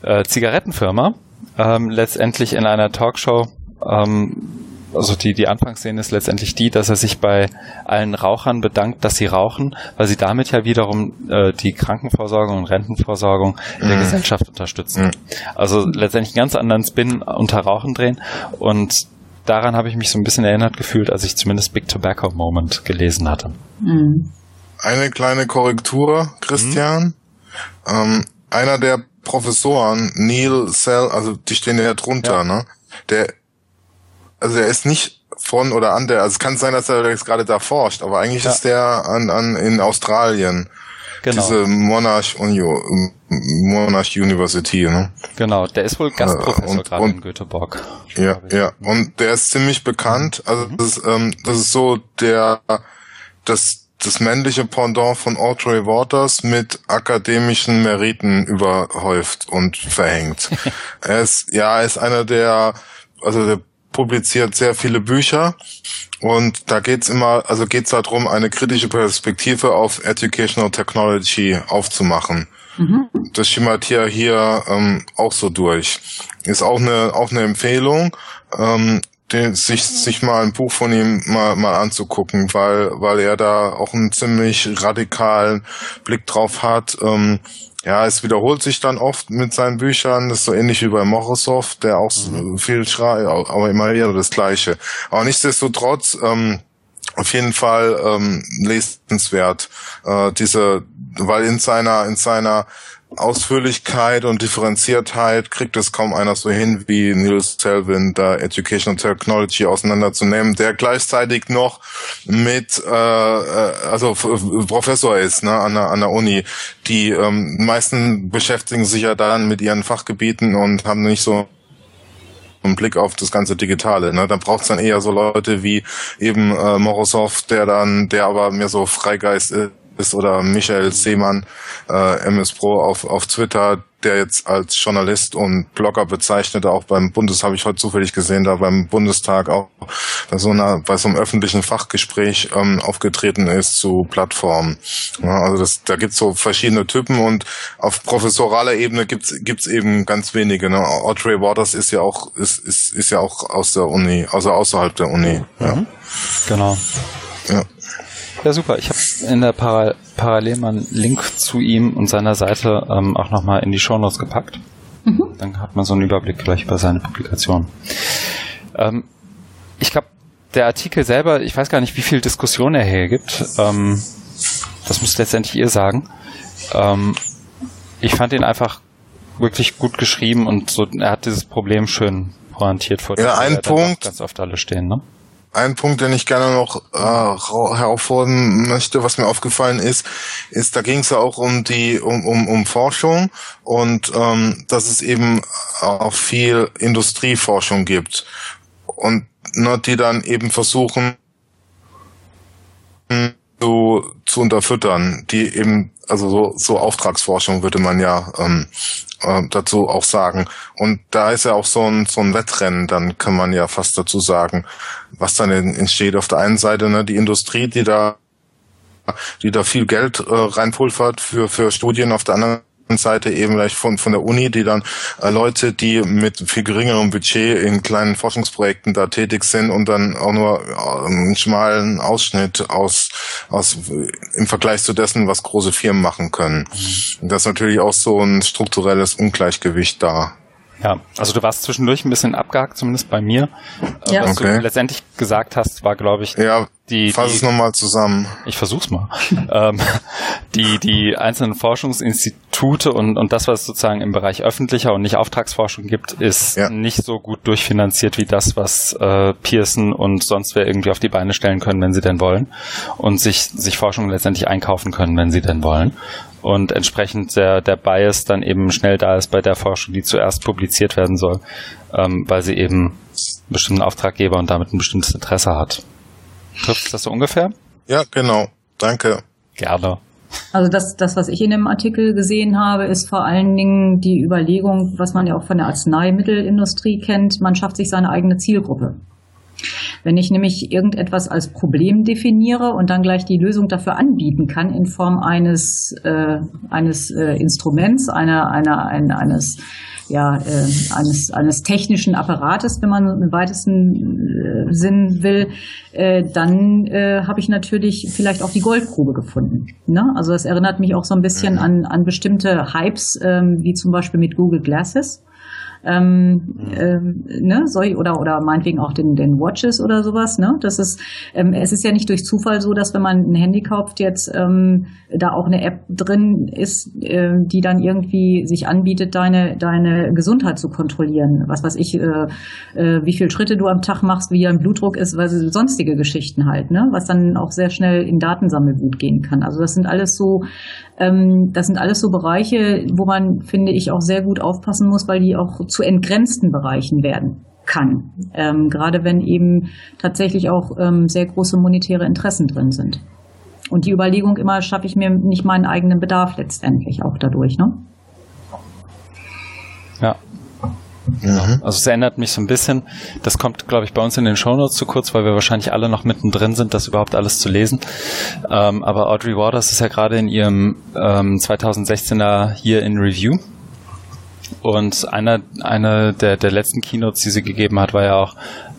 äh, Zigarettenfirma ähm, letztendlich in einer Talkshow ähm, also die, die Anfangsszene ist letztendlich die, dass er sich bei allen Rauchern bedankt, dass sie rauchen, weil sie damit ja wiederum äh, die Krankenversorgung und Rentenversorgung in der mhm. Gesellschaft unterstützen. Mhm. Also letztendlich einen ganz anderen Spin unter Rauchen drehen und daran habe ich mich so ein bisschen erinnert gefühlt, als ich zumindest Big Tobacco Moment gelesen hatte. Mhm. Eine kleine Korrektur, Christian. Mhm. Ähm, einer der Professoren, Neil Sell, also die stehen ja drunter, ja. ne? Der, also er ist nicht von oder an der, also es kann sein, dass er jetzt gerade da forscht, aber eigentlich ja. ist der an, an in Australien. Genau. Diese Monash, Monash University, ne? Genau, der ist wohl Gastprofessor äh, gerade in Göteborg. Ja, ja, und der ist ziemlich bekannt. Also mhm. das, ist, ähm, das ist so der das das männliche Pendant von Audrey Waters mit akademischen Meriten überhäuft und verhängt. er ist ja, er ist einer der also der publiziert sehr viele Bücher und da geht's immer, also geht's darum, eine kritische Perspektive auf Educational Technology aufzumachen. Mhm. Das schimmert hier, hier ähm, auch so durch. Ist auch eine, auch eine Empfehlung, ähm, den, sich, sich mal ein Buch von ihm mal, mal anzugucken, weil, weil er da auch einen ziemlich radikalen Blick drauf hat. Ähm, ja, es wiederholt sich dann oft mit seinen Büchern. Das ist so ähnlich wie bei Morozov, der auch mhm. viel schreit, aber immer wieder das Gleiche. Aber nichtsdestotrotz, ähm, auf jeden Fall ähm, lesenswert. Äh, diese, weil in seiner in seiner Ausführlichkeit und Differenziertheit kriegt es kaum einer so hin wie Niels Selvin, da Educational Technology auseinanderzunehmen, der gleichzeitig noch mit äh, äh also Professor ist ne, an, der, an der Uni. Die ähm, meisten beschäftigen sich ja dann mit ihren Fachgebieten und haben nicht so einen Blick auf das ganze Digitale. Ne? Da braucht es dann eher so Leute wie eben äh, Morozov, der dann, der aber mehr so Freigeist ist, oder Michael Seemann, äh, MS Pro auf, auf Twitter, der jetzt als Journalist und Blogger bezeichnet, auch beim Bundes, habe ich heute zufällig gesehen, da beim Bundestag auch bei so einer, bei so einem öffentlichen Fachgespräch ähm, aufgetreten ist zu Plattformen. Ja, also das, da gibt's so verschiedene Typen und auf professoraler Ebene gibt's gibt's eben ganz wenige. Ne? Audrey Waters ist ja auch ist, ist, ist ja auch aus der Uni, also außerhalb der Uni. Ja. Mhm. Genau. Ja. Ja, super. Ich habe in der Para parallel mal einen Link zu ihm und seiner Seite ähm, auch nochmal in die Shownotes gepackt. Mhm. Dann hat man so einen Überblick gleich über seine Publikation. Ähm, ich glaube, der Artikel selber, ich weiß gar nicht, wie viel Diskussion er hier gibt. Ähm, das müsst letztendlich ihr sagen. Ähm, ich fand ihn einfach wirklich gut geschrieben und so, er hat dieses Problem schön pointiert vor Ja, ein Punkt. Ganz oft alle stehen, ne? Ein Punkt, den ich gerne noch äh, herausfordern möchte, was mir aufgefallen ist, ist, da ging es ja auch um die um, um, um Forschung und ähm, dass es eben auch viel Industrieforschung gibt und ne, die dann eben versuchen zu, zu unterfüttern, die eben also so, so Auftragsforschung würde man ja ähm, äh, dazu auch sagen. Und da ist ja auch so ein, so ein Wettrennen, dann kann man ja fast dazu sagen, was dann entsteht. Auf der einen Seite ne, die Industrie, die da die da viel Geld äh, reinpulvert für, für Studien, auf der anderen Seite eben gleich von, von der Uni, die dann äh, Leute, die mit viel geringerem Budget in kleinen Forschungsprojekten da tätig sind und dann auch nur äh, einen schmalen Ausschnitt aus, aus im Vergleich zu dessen, was große Firmen machen können. Und das ist natürlich auch so ein strukturelles Ungleichgewicht da. Ja, also du warst zwischendurch ein bisschen abgehakt, zumindest bei mir. Ja. Was okay. du letztendlich gesagt hast, war, glaube ich, ja, die. Fass die, es nochmal zusammen. Ich versuch's mal. ähm, die, die einzelnen Forschungsinstitute und, und das, was es sozusagen im Bereich öffentlicher und nicht Auftragsforschung gibt, ist ja. nicht so gut durchfinanziert wie das, was äh, Pearson und sonst wer irgendwie auf die Beine stellen können, wenn sie denn wollen. Und sich, sich Forschung letztendlich einkaufen können, wenn sie denn wollen und entsprechend der, der Bias dann eben schnell da ist bei der Forschung, die zuerst publiziert werden soll, ähm, weil sie eben einen bestimmten Auftraggeber und damit ein bestimmtes Interesse hat. Trifft das so ungefähr? Ja, genau. Danke. Gerne. Also das, das, was ich in dem Artikel gesehen habe, ist vor allen Dingen die Überlegung, was man ja auch von der Arzneimittelindustrie kennt, man schafft sich seine eigene Zielgruppe. Wenn ich nämlich irgendetwas als Problem definiere und dann gleich die Lösung dafür anbieten kann in Form eines, äh, eines äh, Instruments, einer, einer, ein, eines ja, äh, eines, eines technischen Apparates, wenn man im weitesten äh, Sinn will, äh, dann äh, habe ich natürlich vielleicht auch die Goldgrube gefunden. Ne? Also das erinnert mich auch so ein bisschen mhm. an, an bestimmte Hypes, ähm, wie zum Beispiel mit Google Glasses ähm, ähm, ne, soll, oder, oder meinetwegen auch den, den Watches oder sowas. Ne? Das ist, ähm, es ist ja nicht durch Zufall so, dass wenn man ein Handy kauft, jetzt ähm, da auch eine App drin ist, äh, die dann irgendwie sich anbietet, deine, deine Gesundheit zu kontrollieren. Was weiß ich, äh, äh, wie viele Schritte du am Tag machst, wie dein Blutdruck ist, weil sonstige Geschichten halt, ne? was dann auch sehr schnell in Datensammelwut gehen kann. Also das sind alles so ähm, das sind alles so Bereiche, wo man, finde ich, auch sehr gut aufpassen muss, weil die auch zu entgrenzten Bereichen werden kann. Ähm, gerade wenn eben tatsächlich auch ähm, sehr große monetäre Interessen drin sind. Und die Überlegung immer, schaffe ich mir nicht meinen eigenen Bedarf letztendlich auch dadurch, ne? Ja, Mhm. Also es erinnert mich so ein bisschen, das kommt, glaube ich, bei uns in den Shownotes zu kurz, weil wir wahrscheinlich alle noch mittendrin sind, das überhaupt alles zu lesen. Ähm, aber Audrey Waters ist ja gerade in ihrem ähm, 2016er Year in Review. Und einer, einer der, der letzten Keynotes, die sie gegeben hat, war ja auch,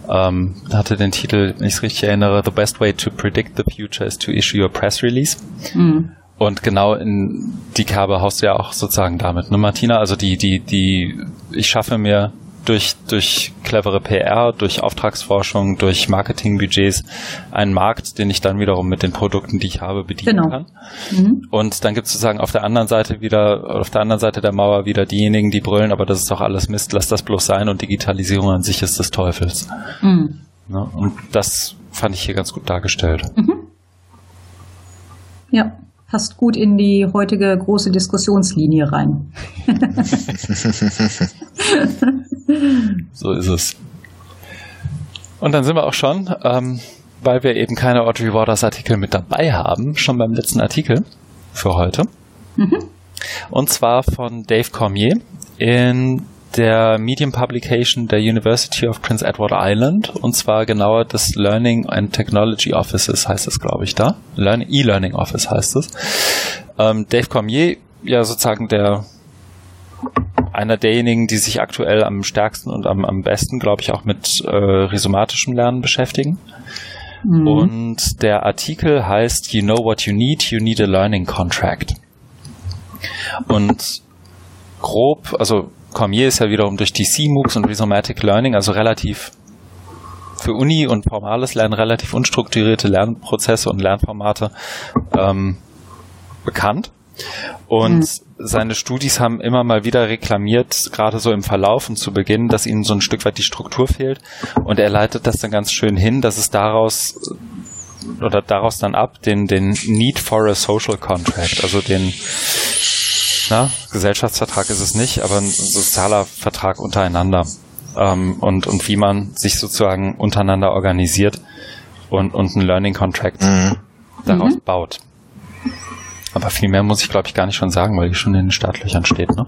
ähm, hatte den Titel, wenn ich es richtig erinnere, The best way to predict the future is to issue a press release. Mhm. Und genau in die Kerbe haust du ja auch sozusagen damit, ne Martina? Also die, die, die, ich schaffe mir durch, durch clevere PR, durch Auftragsforschung, durch Marketingbudgets einen Markt, den ich dann wiederum mit den Produkten, die ich habe, bedienen genau. kann. Mhm. Und dann gibt es sozusagen auf der anderen Seite wieder, auf der anderen Seite der Mauer wieder diejenigen, die brüllen, aber das ist doch alles Mist, lass das bloß sein und Digitalisierung an sich ist des Teufels. Mhm. Ja, und das fand ich hier ganz gut dargestellt. Mhm. Ja. Passt gut in die heutige große Diskussionslinie rein. so ist es. Und dann sind wir auch schon, ähm, weil wir eben keine Audrey Waters Artikel mit dabei haben, schon beim letzten Artikel für heute. Mhm. Und zwar von Dave Cormier in der Medium Publication der University of Prince Edward Island und zwar genauer des Learning and Technology Offices heißt es, glaube ich, da. E-Learning Office heißt es. Ähm, Dave Cormier, ja sozusagen der einer derjenigen, die sich aktuell am stärksten und am, am besten, glaube ich, auch mit äh, rhizomatischem Lernen beschäftigen. Mhm. Und der Artikel heißt You know what you need, you need a learning contract. Und grob, also Cormier ist ja wiederum durch die CMOOCs und Rhizomatic Learning, also relativ für Uni und formales Lernen relativ unstrukturierte Lernprozesse und Lernformate ähm, bekannt. Und mhm. seine Studis haben immer mal wieder reklamiert, gerade so im Verlauf und zu Beginn, dass ihnen so ein Stück weit die Struktur fehlt. Und er leitet das dann ganz schön hin, dass es daraus oder daraus dann ab den, den Need for a Social Contract, also den na, Gesellschaftsvertrag ist es nicht, aber ein sozialer Vertrag untereinander ähm, und, und wie man sich sozusagen untereinander organisiert und, und ein Learning Contract mhm. daraus mhm. baut. Aber viel mehr muss ich, glaube ich, gar nicht schon sagen, weil die schon in den Startlöchern steht, ne?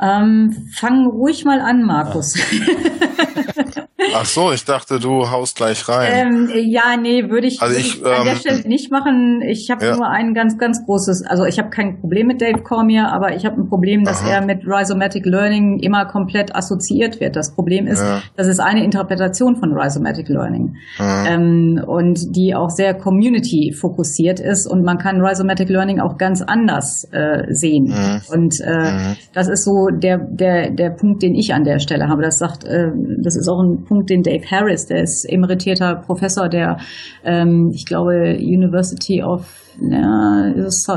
Ähm, fang ruhig mal an, Markus. Ja. Ach so, ich dachte, du haust gleich rein. Ähm, ja, nee, würde ich, also ich, an der ähm, Stelle nicht machen. Ich habe ja. nur ein ganz, ganz großes, also ich habe kein Problem mit Dave Cormier, aber ich habe ein Problem, dass Aha. er mit Rhizomatic Learning immer komplett assoziiert wird. Das Problem ist, ja. das ist eine Interpretation von Rhizomatic Learning ähm, und die auch sehr community fokussiert ist und man kann Rhizomatic Learning auch ganz anders äh, sehen. Mhm. Und äh, mhm. das ist so der, der, der Punkt, den ich an der Stelle habe. Das sagt, äh, das ist auch ein Punkt, den Dave Harris, der ist emeritierter Professor der, ähm, ich glaube, University of ja,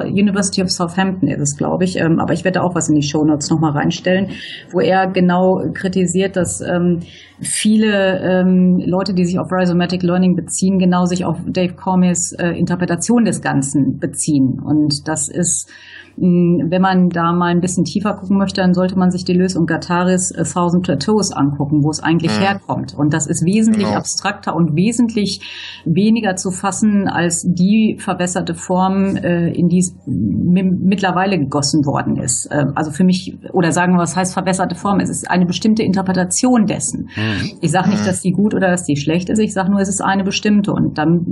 University of Southampton ist es, glaube ich. Ähm, aber ich werde auch was in die Show Notes nochmal reinstellen, wo er genau kritisiert, dass ähm, viele ähm, Leute, die sich auf Rhizomatic Learning beziehen, genau sich auf Dave Cormiers äh, Interpretation des Ganzen beziehen. Und das ist hm, wenn man da mal ein bisschen tiefer gucken möchte, dann sollte man sich Deleuze und Guattaris A Thousand Plateaus angucken, wo es eigentlich mhm. herkommt. Und das ist wesentlich genau. abstrakter und wesentlich weniger zu fassen als die verbesserte Form, äh, in die es mittlerweile gegossen worden ist. Äh, also für mich, oder sagen wir, was heißt verbesserte Form? Es ist eine bestimmte Interpretation dessen. Mhm. Ich sage nicht, mhm. dass die gut oder dass die schlecht ist. Ich sage nur, es ist eine bestimmte. Und dann,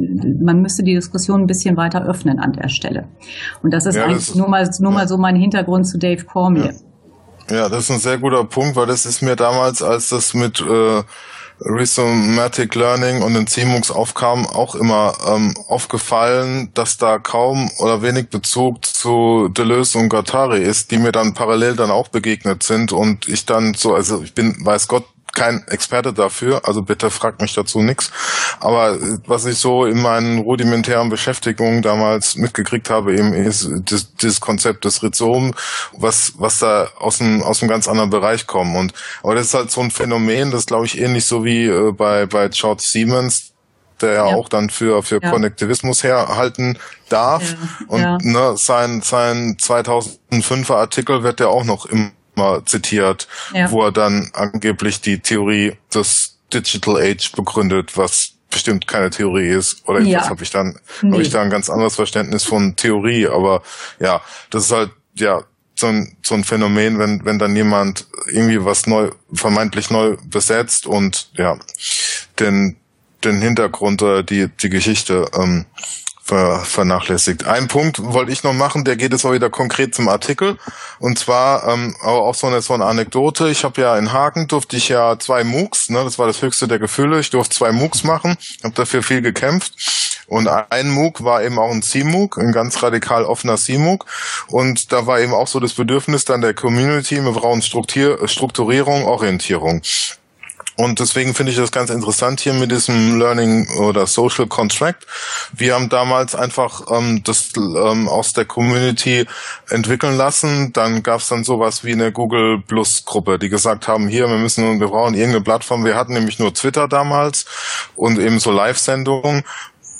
man müsste die Diskussion ein bisschen weiter öffnen an der Stelle. Und das ist ja, eigentlich das nur mal nur mal so mein Hintergrund zu Dave Cormier. Ja. ja. das ist ein sehr guter Punkt, weil das ist mir damals, als das mit äh, Rhizomatic Learning und aufkam, auch immer ähm, aufgefallen, dass da kaum oder wenig Bezug zu Deleuze und Guattari ist, die mir dann parallel dann auch begegnet sind und ich dann so, also ich bin, weiß Gott, kein Experte dafür, also bitte fragt mich dazu nichts. Aber was ich so in meinen rudimentären Beschäftigungen damals mitgekriegt habe, eben ist das, das Konzept des Rhizom, was, was da aus einem, aus einem ganz anderen Bereich kommt. Und, aber das ist halt so ein Phänomen, das glaube ich ähnlich so wie äh, bei, bei George Siemens, der ja, ja, auch dann für, für ja. Konnektivismus herhalten darf. Ja. Und ja. Ne, sein, sein 2005er Artikel wird ja auch noch im mal zitiert, ja. wo er dann angeblich die Theorie des Digital Age begründet, was bestimmt keine Theorie ist. Oder ja. habe ich dann, nee. habe ich da ein ganz anderes Verständnis von Theorie, aber ja, das ist halt, ja, so ein, so ein Phänomen, wenn, wenn dann jemand irgendwie was neu, vermeintlich neu besetzt und ja, den, den Hintergrund oder die, die Geschichte ähm, ver vernachlässigt. Ein Punkt wollte ich noch machen, der geht jetzt auch wieder konkret zum Artikel. Und zwar ähm, auch so eine, so eine Anekdote. Ich habe ja in Hagen durfte ich ja zwei MOOCs, ne, das war das höchste der Gefühle. Ich durfte zwei MOOCs machen, habe dafür viel gekämpft. Und ein MOOC war eben auch ein CMOOC, ein ganz radikal offener CMOOC. Und da war eben auch so das Bedürfnis dann der Community, wir brauchen Strukturierung, Orientierung. Und deswegen finde ich das ganz interessant hier mit diesem Learning oder Social Contract. Wir haben damals einfach ähm, das ähm, aus der Community entwickeln lassen. Dann gab es dann sowas wie eine Google Plus Gruppe, die gesagt haben, hier, wir müssen, wir brauchen irgendeine Plattform. Wir hatten nämlich nur Twitter damals und eben so Live-Sendungen.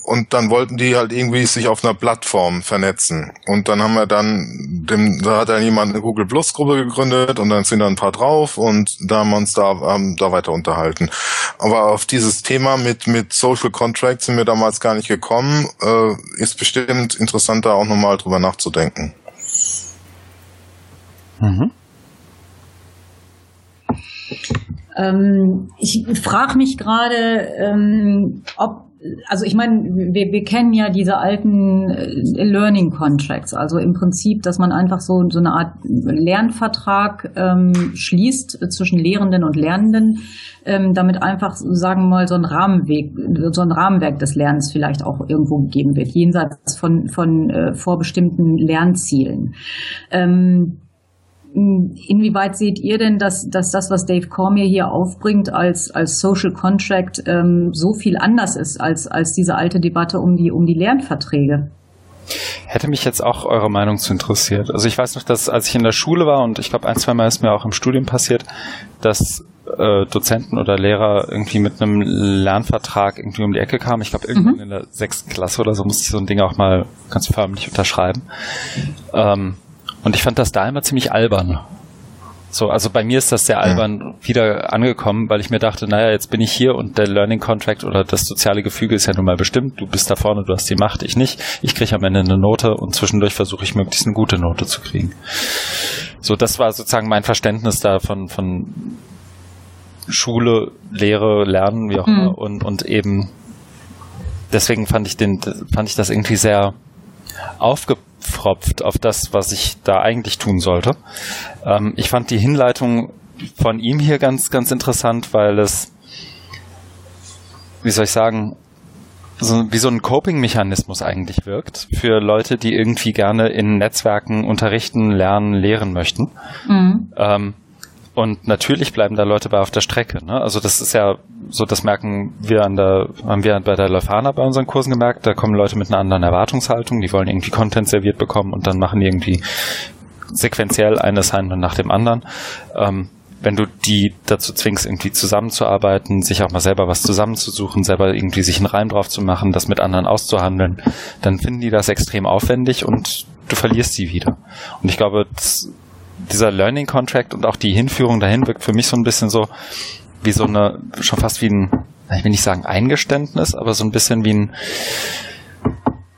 Und dann wollten die halt irgendwie sich auf einer Plattform vernetzen. Und dann haben wir dann, dem, da hat dann jemand eine Google Plus Gruppe gegründet und dann sind da ein paar drauf und da haben wir uns da, haben da weiter unterhalten. Aber auf dieses Thema mit, mit Social Contracts sind wir damals gar nicht gekommen. Äh, ist bestimmt interessant, da auch nochmal drüber nachzudenken. Mhm. Ähm, ich frage mich gerade, ähm, ob also ich meine, wir, wir kennen ja diese alten äh, Learning Contracts, also im Prinzip, dass man einfach so, so eine Art Lernvertrag ähm, schließt zwischen Lehrenden und Lernenden, ähm, damit einfach, sagen wir mal, so ein Rahmenweg, so ein Rahmenwerk des Lernens vielleicht auch irgendwo gegeben wird, jenseits von, von äh, vorbestimmten Lernzielen. Ähm, Inwieweit seht ihr denn, dass, dass das, was Dave Cormier hier aufbringt als, als Social Contract, ähm, so viel anders ist als, als diese alte Debatte um die, um die Lernverträge? Hätte mich jetzt auch eure Meinung zu interessiert. Also ich weiß noch, dass als ich in der Schule war und ich glaube ein, zwei Mal ist mir auch im Studium passiert, dass äh, Dozenten oder Lehrer irgendwie mit einem Lernvertrag irgendwie um die Ecke kamen. Ich glaube irgendwann mhm. in der sechsten Klasse oder so musste ich so ein Ding auch mal ganz förmlich unterschreiben. Ähm, und ich fand das da immer ziemlich albern. So, also bei mir ist das sehr albern ja. wieder angekommen, weil ich mir dachte, naja, jetzt bin ich hier und der Learning Contract oder das soziale Gefüge ist ja nun mal bestimmt. Du bist da vorne, du hast die Macht, ich nicht. Ich kriege am Ende eine Note und zwischendurch versuche ich möglichst eine gute Note zu kriegen. So, das war sozusagen mein Verständnis da von, von Schule, Lehre, Lernen, wie auch mhm. immer. Und, und eben deswegen fand ich den, fand ich das irgendwie sehr aufgepasst abfropft auf das, was ich da eigentlich tun sollte. Ähm, ich fand die Hinleitung von ihm hier ganz, ganz interessant, weil es, wie soll ich sagen, so, wie so ein Coping-Mechanismus eigentlich wirkt für Leute, die irgendwie gerne in Netzwerken unterrichten, lernen, lehren möchten. Mhm. Ähm, und natürlich bleiben da Leute bei auf der Strecke. Ne? Also das ist ja so, das merken wir an der, haben wir bei der Leuphana bei unseren Kursen gemerkt. Da kommen Leute mit einer anderen Erwartungshaltung, die wollen irgendwie Content serviert bekommen und dann machen die irgendwie sequenziell ein Assignment nach dem anderen. Ähm, wenn du die dazu zwingst, irgendwie zusammenzuarbeiten, sich auch mal selber was zusammenzusuchen, selber irgendwie sich einen Reim drauf zu machen, das mit anderen auszuhandeln, dann finden die das extrem aufwendig und du verlierst sie wieder. Und ich glaube, das, dieser Learning Contract und auch die Hinführung dahin wirkt für mich so ein bisschen so wie so eine, schon fast wie ein, ich will nicht sagen Eingeständnis, aber so ein bisschen wie ein,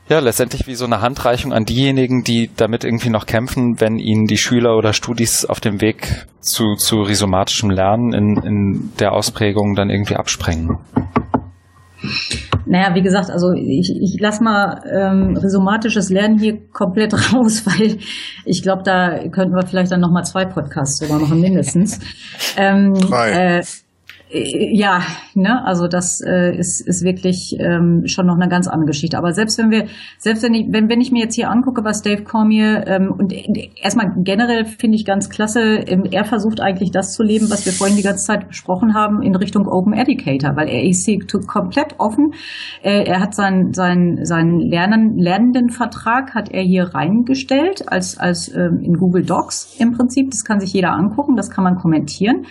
ja, letztendlich wie so eine Handreichung an diejenigen, die damit irgendwie noch kämpfen, wenn ihnen die Schüler oder Studis auf dem Weg zu, zu rhizomatischem Lernen in, in der Ausprägung dann irgendwie absprengen. Naja, wie gesagt, also ich, ich lasse mal ähm, rhizomatisches Lernen hier komplett raus, weil ich glaube, da könnten wir vielleicht dann nochmal zwei Podcasts sogar machen, mindestens. Ähm, Drei. Äh, äh, ja, ne, also das äh, ist, ist wirklich ähm, schon noch eine ganz andere Geschichte. Aber selbst wenn wir, selbst wenn ich, wenn, wenn ich mir jetzt hier angucke, was Dave Cormier ähm, und erstmal generell finde ich ganz klasse, ähm, er versucht eigentlich das zu leben, was wir vorhin die ganze Zeit besprochen haben, in Richtung Open Educator, weil er ist hier komplett offen. Äh, er hat seinen seinen seinen Lernen, Lernendenvertrag hat er hier reingestellt als als ähm, in Google Docs im Prinzip. Das kann sich jeder angucken, das kann man kommentieren.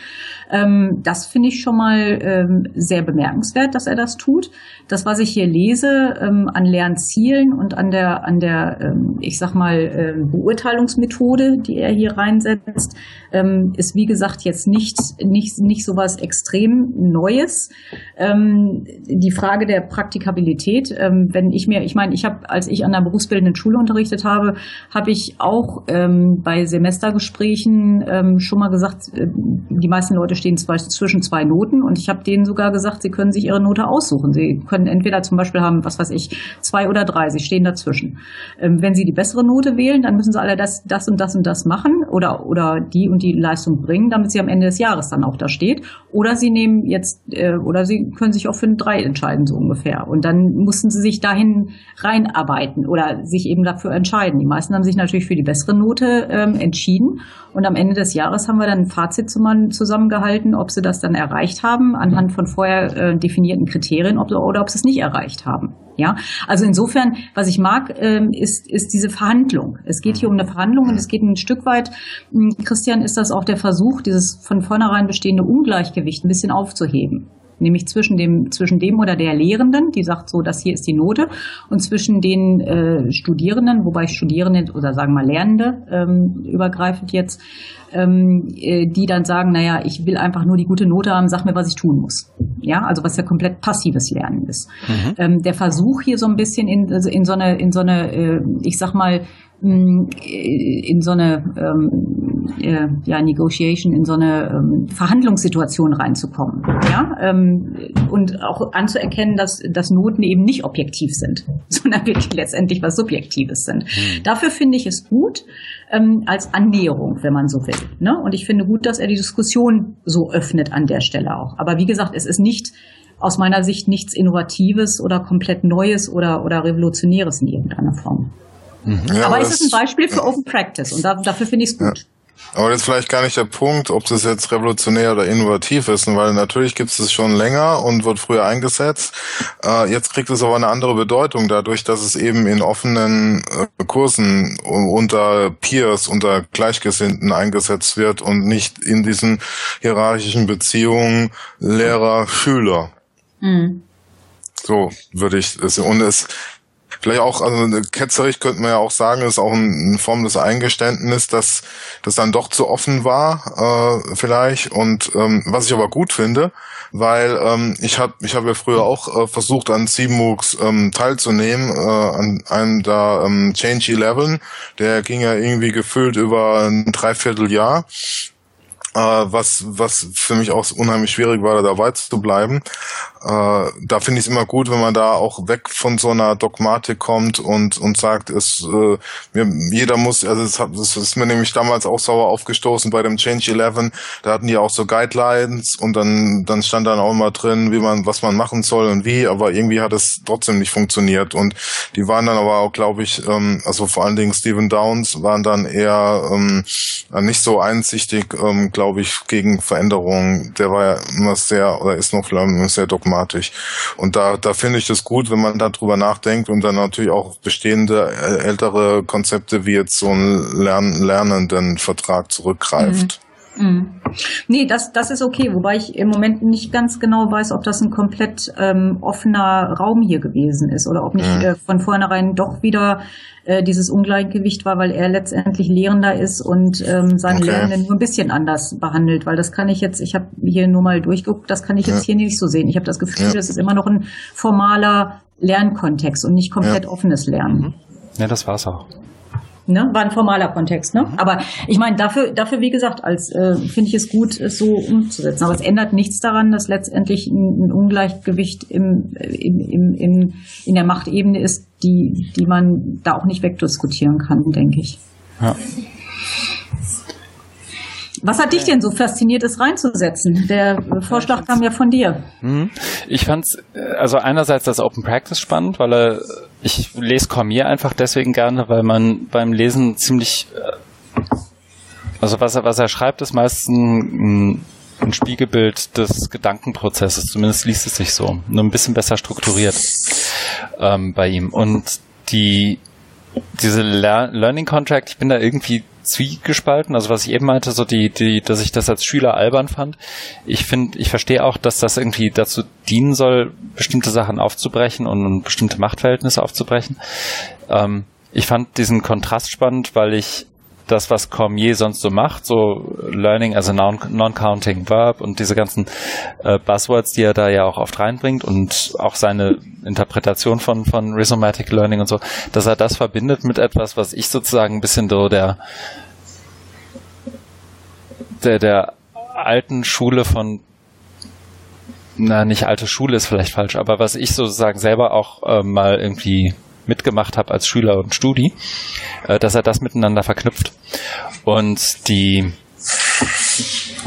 Ähm, das finde ich schon mal ähm, sehr bemerkenswert, dass er das tut. Das, was ich hier lese ähm, an Lernzielen und an der, an der, ähm, ich sag mal, äh, Beurteilungsmethode, die er hier reinsetzt, ähm, ist wie gesagt jetzt nicht, nicht, nicht so was extrem Neues. Ähm, die Frage der Praktikabilität, ähm, wenn ich mir, ich meine, ich habe, als ich an der berufsbildenden Schule unterrichtet habe, habe ich auch ähm, bei Semestergesprächen ähm, schon mal gesagt, äh, die meisten Leute stehen zwei, zwischen zwei Noten und ich habe denen sogar gesagt, sie können sich ihre Note aussuchen. Sie können entweder zum Beispiel haben, was weiß ich, zwei oder drei, sie stehen dazwischen. Ähm, wenn sie die bessere Note wählen, dann müssen sie alle das, das und das und das machen oder, oder die und die Leistung bringen, damit sie am Ende des Jahres dann auch da steht. Oder sie nehmen jetzt, äh, oder sie können sich auch für ein Drei entscheiden, so ungefähr. Und dann mussten sie sich dahin reinarbeiten oder sich eben dafür entscheiden. Die meisten haben sich natürlich für die bessere Note ähm, entschieden. Und am Ende des Jahres haben wir dann ein Fazit zusammengehalten, ob sie das dann erreicht haben, anhand von vorher äh, definierten Kriterien, ob, oder ob sie es nicht erreicht haben. Ja, also insofern, was ich mag, ähm, ist, ist diese Verhandlung. Es geht hier um eine Verhandlung und es geht ein Stück weit, hm, Christian, ist das auch der Versuch, dieses von vornherein bestehende Ungleichgewicht ein bisschen aufzuheben. Nämlich zwischen dem, zwischen dem oder der Lehrenden, die sagt so, das hier ist die Note, und zwischen den äh, Studierenden, wobei Studierende oder sagen wir mal Lernende ähm, übergreifend jetzt, ähm, äh, die dann sagen, naja, ich will einfach nur die gute Note haben, sag mir, was ich tun muss. Ja, also was ja komplett passives Lernen ist. Mhm. Ähm, der Versuch hier so ein bisschen in, also in so eine, in so eine, äh, ich sag mal, in so eine ähm, äh, ja, Negotiation, in so eine ähm, Verhandlungssituation reinzukommen. Ja? Ähm, und auch anzuerkennen, dass, dass Noten eben nicht objektiv sind, sondern wirklich letztendlich was Subjektives sind. Mhm. Dafür finde ich es gut, ähm, als Annäherung, wenn man so will. Ne? Und ich finde gut, dass er die Diskussion so öffnet an der Stelle auch. Aber wie gesagt, es ist nicht aus meiner Sicht nichts Innovatives oder komplett Neues oder, oder Revolutionäres in irgendeiner Form. Mhm. Ja, aber, aber es ist ein Beispiel für Open Practice und da, dafür finde ich es gut. Ja. Aber das ist vielleicht gar nicht der Punkt, ob das jetzt revolutionär oder innovativ ist, weil natürlich gibt es es schon länger und wird früher eingesetzt. Äh, jetzt kriegt es aber eine andere Bedeutung dadurch, dass es eben in offenen äh, Kursen unter Peers, unter Gleichgesinnten eingesetzt wird und nicht in diesen hierarchischen Beziehungen Lehrer-Schüler. Mhm. So würde ich es. Und es vielleicht auch, also ketzerisch könnte man ja auch sagen, ist auch eine Form des Eingeständnisses, dass das dann doch zu offen war, äh, vielleicht. Und ähm, was ich aber gut finde, weil ähm, ich habe ich hab ja früher auch äh, versucht an CMOOCs ähm, teilzunehmen, äh, an einem da ähm, Change 11, der ging ja irgendwie gefühlt über ein Dreivierteljahr äh, was, was für mich auch unheimlich schwierig war, da weit zu bleiben. Äh, da finde ich es immer gut, wenn man da auch weg von so einer Dogmatik kommt und, und sagt, es, äh, jeder muss, also es hat, das ist mir nämlich damals auch sauer aufgestoßen bei dem Change 11, da hatten die auch so Guidelines und dann, dann stand dann auch immer drin, wie man, was man machen soll und wie, aber irgendwie hat es trotzdem nicht funktioniert und die waren dann aber auch, glaube ich, ähm, also vor allen Dingen Stephen Downs waren dann eher ähm, nicht so einsichtig, ähm, glaube ich, gegen Veränderungen. Der war ja immer sehr, oder ist noch sehr dogmatisch. Und da, da finde ich es gut, wenn man darüber nachdenkt und dann natürlich auch bestehende ältere Konzepte wie jetzt so ein Lern lernenden Vertrag zurückgreift. Mhm. Mhm. Nee, das, das ist okay, wobei ich im Moment nicht ganz genau weiß, ob das ein komplett ähm, offener Raum hier gewesen ist oder ob nicht mhm. äh, von vornherein doch wieder äh, dieses Ungleichgewicht war, weil er letztendlich Lehrender ist und ähm, seine okay. Lernenden nur ein bisschen anders behandelt, weil das kann ich jetzt, ich habe hier nur mal durchgeguckt, das kann ich jetzt ja. hier nicht so sehen. Ich habe das Gefühl, ja. das ist immer noch ein formaler Lernkontext und nicht komplett ja. offenes Lernen. Mhm. Ja, das war's auch. Ne? War ein formaler Kontext. Ne? Mhm. Aber ich meine, dafür, dafür, wie gesagt, als äh, finde ich es gut, es so umzusetzen. Aber es ändert nichts daran, dass letztendlich ein, ein Ungleichgewicht im, im, im, im, in der Machtebene ist, die, die man da auch nicht wegdiskutieren kann, denke ich. Ja. Was hat dich denn so fasziniert, es reinzusetzen? Der Vorschlag kam ja von dir. Mhm. Ich fand's, äh, also einerseits das Open Practice spannend, weil er ich lese Cormier einfach deswegen gerne, weil man beim Lesen ziemlich, äh, also was er, was er schreibt, ist meistens ein, ein Spiegelbild des Gedankenprozesses. Zumindest liest es sich so. Nur ein bisschen besser strukturiert ähm, bei ihm. Und die diese Learning Contract, ich bin da irgendwie zwiegespalten. Also was ich eben meinte, so die, die, dass ich das als Schüler albern fand. Ich finde, ich verstehe auch, dass das irgendwie dazu dienen soll, bestimmte Sachen aufzubrechen und bestimmte Machtverhältnisse aufzubrechen. Ähm, ich fand diesen Kontrast spannend, weil ich das, was Cormier sonst so macht, so Learning as a Non-Counting Verb und diese ganzen äh, Buzzwords, die er da ja auch oft reinbringt und auch seine Interpretation von, von Rhizomatic Learning und so, dass er das verbindet mit etwas, was ich sozusagen ein bisschen so der, der, der alten Schule von na, nicht alte Schule ist vielleicht falsch, aber was ich sozusagen selber auch äh, mal irgendwie mitgemacht habe als Schüler und Studi, äh, dass er das miteinander verknüpft. Und die,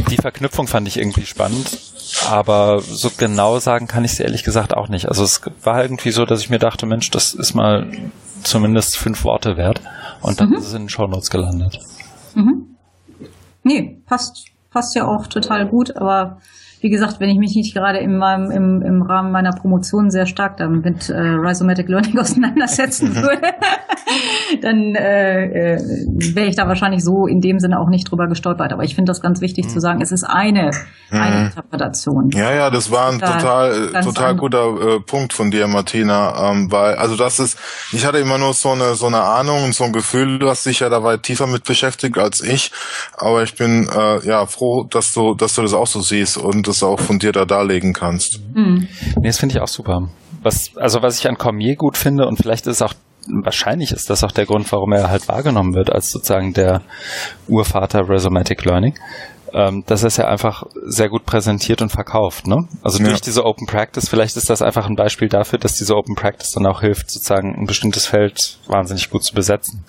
die Verknüpfung fand ich irgendwie spannend, aber so genau sagen kann ich es ehrlich gesagt auch nicht. Also es war irgendwie so, dass ich mir dachte, Mensch, das ist mal zumindest fünf Worte wert und dann mhm. ist es in den Shownotes gelandet. Mhm. Nee, passt, passt ja auch total gut, aber wie gesagt, wenn ich mich nicht gerade im, im, im Rahmen meiner Promotion sehr stark damit äh, Rhizomatic Learning auseinandersetzen würde, dann äh, äh, wäre ich da wahrscheinlich so in dem Sinne auch nicht drüber gestolpert. Aber ich finde das ganz wichtig mhm. zu sagen, es ist eine, mhm. eine Interpretation. Ja, ja, das war ein da, total, total guter äh, Punkt von dir, Martina. Ähm, weil, also das ist, ich hatte immer nur so eine, so eine Ahnung und so ein Gefühl, du hast dich ja da weit tiefer mit beschäftigt als ich. Aber ich bin äh, ja froh, dass du, dass du das auch so siehst und das auch von dir da darlegen kannst. Mhm. Nee, das finde ich auch super. Was, also was ich an Cormier gut finde und vielleicht ist es auch wahrscheinlich ist das auch der Grund, warum er halt wahrgenommen wird als sozusagen der Urvater Rhizomatic Learning. Ähm, dass er es ja einfach sehr gut präsentiert und verkauft. Ne? Also ja. durch diese Open Practice, vielleicht ist das einfach ein Beispiel dafür, dass diese Open Practice dann auch hilft, sozusagen ein bestimmtes Feld wahnsinnig gut zu besetzen.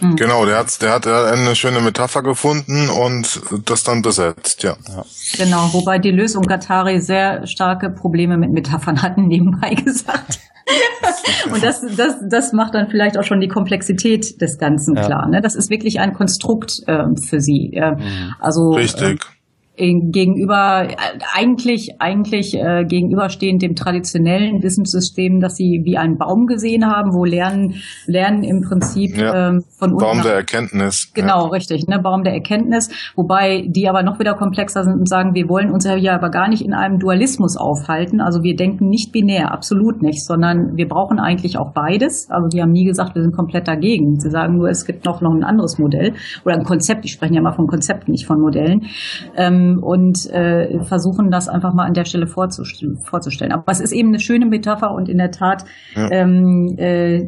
Mhm. Genau, der hat, der hat eine schöne Metapher gefunden und das dann besetzt, ja. ja. Genau, wobei die Lösung Katari sehr starke Probleme mit Metaphern hatten, nebenbei gesagt. und das, das, das macht dann vielleicht auch schon die Komplexität des Ganzen ja. klar. Ne? Das ist wirklich ein Konstrukt äh, für sie. Äh, also, Richtig. Äh, gegenüber eigentlich eigentlich äh, gegenüberstehend dem traditionellen Wissenssystem, das sie wie einen Baum gesehen haben, wo Lernen Lernen im Prinzip ja. ähm, von Baum der Erkenntnis. Genau, ja. richtig, ne Baum der Erkenntnis, wobei die aber noch wieder komplexer sind und sagen, wir wollen uns ja aber gar nicht in einem Dualismus aufhalten, also wir denken nicht binär, absolut nicht, sondern wir brauchen eigentlich auch beides. Also die haben nie gesagt, wir sind komplett dagegen. Sie sagen nur, es gibt noch noch ein anderes Modell oder ein Konzept. Die sprechen ja immer von Konzepten, nicht von Modellen. Ähm, und äh, versuchen das einfach mal an der Stelle vorzustellen. Aber es ist eben eine schöne Metapher und in der Tat, ja. ähm, äh,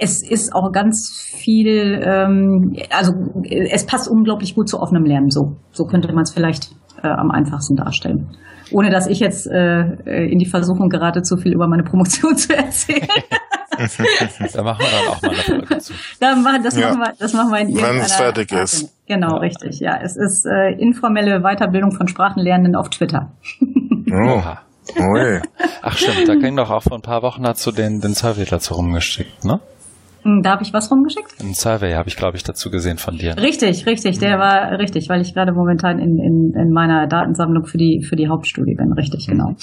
es ist auch ganz viel, ähm, also es passt unglaublich gut zu offenem Lernen. So, so könnte man es vielleicht äh, am einfachsten darstellen ohne dass ich jetzt äh, in die Versuchung gerate, zu viel über meine Promotion zu erzählen. da machen wir dann auch mal eine Folge zu. Da machen, das, ja. machen wir, das machen wir in irgendeiner Wenn es fertig ist. Genau, ja. richtig. Ja, es ist äh, informelle Weiterbildung von Sprachenlernenden auf Twitter. Oh. Ui. Ach stimmt, da ging doch auch vor ein paar Wochen dazu den, den Survey dazu rumgeschickt, ne? Hm, da habe ich was rumgeschickt? Ein Survey habe ich, glaube ich, dazu gesehen von dir. Richtig, richtig, der war richtig, weil ich gerade momentan in, in, in meiner Datensammlung für die, für die Hauptstudie bin. Richtig, genau.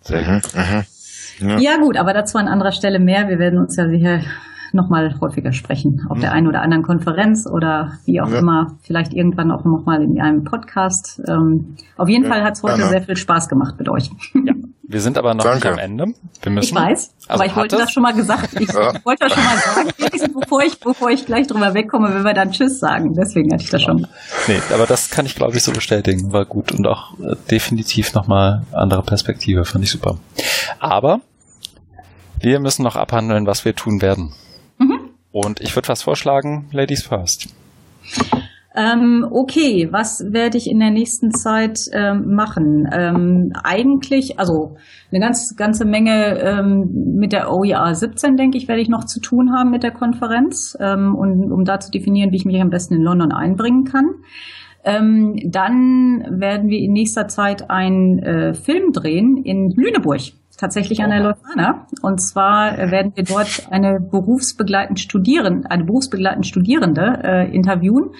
Sehr gut. Ja. ja. gut, aber dazu an anderer Stelle mehr. Wir werden uns ja sicher nochmal häufiger sprechen. Auf mhm. der einen oder anderen Konferenz oder wie auch ja. immer. Vielleicht irgendwann auch nochmal in einem Podcast. Ähm, auf jeden Fall hat es heute sehr viel Spaß gemacht mit euch. Ja. Wir sind aber noch Danke. nicht am Ende. Wir müssen, ich weiß, also aber ich wollte das schon mal gesagt. Ich ja. wollte das schon mal sagen, bevor ich, bevor ich gleich drüber wegkomme, wenn wir dann Tschüss sagen. Deswegen hatte ich das schon. Nee, aber das kann ich glaube ich so bestätigen. War gut und auch äh, definitiv nochmal andere Perspektive. Fand ich super. Aber wir müssen noch abhandeln, was wir tun werden. Mhm. Und ich würde was vorschlagen, Ladies first. Ähm, okay, was werde ich in der nächsten Zeit ähm, machen? Ähm, eigentlich, also eine ganz, ganze Menge ähm, mit der OER 17, denke ich, werde ich noch zu tun haben mit der Konferenz, ähm, und, um da zu definieren, wie ich mich am besten in London einbringen kann. Ähm, dann werden wir in nächster Zeit einen äh, Film drehen in Lüneburg tatsächlich an der Leuphana. Und zwar äh, werden wir dort eine berufsbegleitend Studierende, eine berufsbegleitend Studierende äh, interviewen,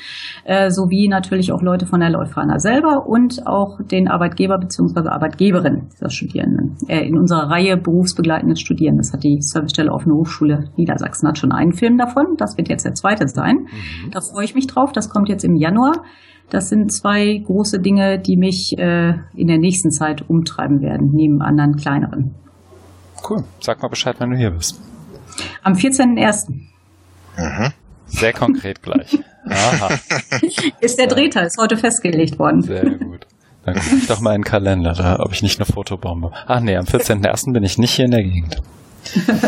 äh, sowie natürlich auch Leute von der Leuphana selber und auch den Arbeitgeber bzw. Arbeitgeberin dieser Studierenden. Äh, in unserer Reihe berufsbegleitendes Studieren. Das hat die Servicestelle Offene Hochschule Niedersachsen hat schon einen Film davon. Das wird jetzt der zweite sein. Mhm. Da freue ich mich drauf. Das kommt jetzt im Januar. Das sind zwei große Dinge, die mich äh, in der nächsten Zeit umtreiben werden, neben anderen kleineren. Cool. Sag mal Bescheid, wenn du hier bist. Am 14.01. Mhm. Sehr konkret gleich. Aha. Ist der Drehteil, ist heute festgelegt worden. Sehr gut. Dann gucke ich doch mal in den Kalender, da, ob ich nicht eine Fotobombe. Ach nee, am 14.01. bin ich nicht hier in der Gegend.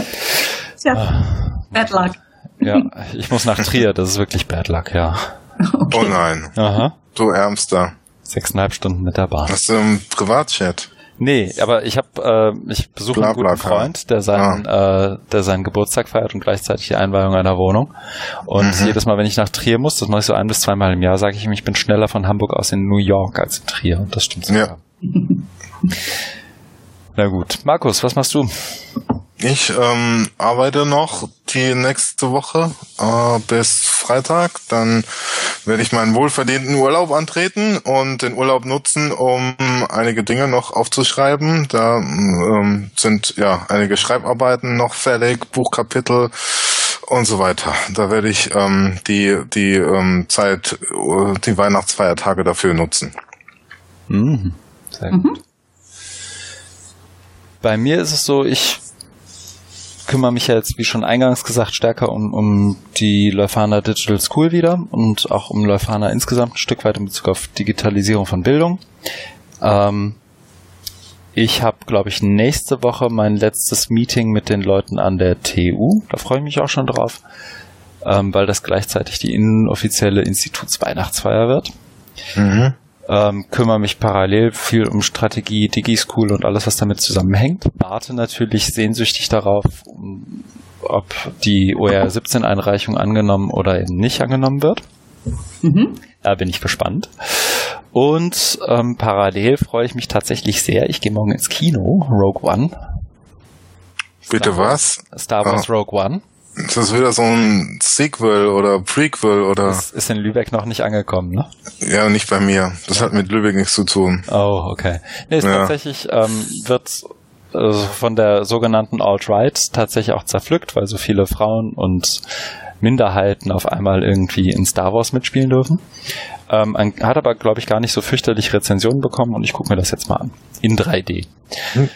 Tja, ah. bad luck. Ja, ich muss nach Trier, das ist wirklich bad luck, ja. Okay. Oh nein. Aha. Du Ärmster. Sechseinhalb Stunden mit der Bahn. Hast du im Privatchat? Nee, aber ich habe, äh, ich besuche einen guten Freund, der seinen, ah. äh, der seinen Geburtstag feiert und gleichzeitig die Einweihung einer Wohnung. Und mhm. jedes Mal, wenn ich nach Trier muss, das mache ich so ein bis zweimal im Jahr, sage ich ihm, ich bin schneller von Hamburg aus in New York als in Trier. Und das stimmt sogar. Ja. Na gut. Markus, was machst du? Ich ähm, arbeite noch die nächste Woche äh, bis Freitag. Dann werde ich meinen wohlverdienten Urlaub antreten und den Urlaub nutzen, um einige Dinge noch aufzuschreiben. Da ähm, sind ja einige Schreibarbeiten noch fertig, Buchkapitel und so weiter. Da werde ich ähm, die, die ähm, Zeit, äh, die Weihnachtsfeiertage dafür nutzen. Mhm. Sehr gut. Mhm. Bei mir ist es so, ich kümmere mich jetzt, wie schon eingangs gesagt, stärker um, um die Leuphana Digital School wieder und auch um Leuphana insgesamt ein Stück weit in Bezug auf Digitalisierung von Bildung. Ähm, ich habe, glaube ich, nächste Woche mein letztes Meeting mit den Leuten an der TU. Da freue ich mich auch schon drauf, ähm, weil das gleichzeitig die inoffizielle Institutsweihnachtsfeier wird. Mhm. Ähm, kümmere mich parallel viel um Strategie, Digi-School und alles, was damit zusammenhängt. Warte natürlich sehnsüchtig darauf, ob die OR 17 Einreichung angenommen oder eben nicht angenommen wird. Mhm. Da bin ich gespannt. Und ähm, parallel freue ich mich tatsächlich sehr. Ich gehe morgen ins Kino, Rogue One. Bitte Star was? Star Wars ah. Rogue One. Ist das wieder so ein Sequel oder Prequel oder? Das ist in Lübeck noch nicht angekommen, ne? Ja, nicht bei mir. Das hat mit Lübeck nichts zu tun. Oh, okay. Nee, ist ja. tatsächlich, ähm, wird also von der sogenannten Alt-Right tatsächlich auch zerpflückt, weil so viele Frauen und Minderheiten auf einmal irgendwie in Star Wars mitspielen dürfen. Ähm, hat aber, glaube ich, gar nicht so fürchterlich Rezensionen bekommen und ich gucke mir das jetzt mal an. In 3D. Hm.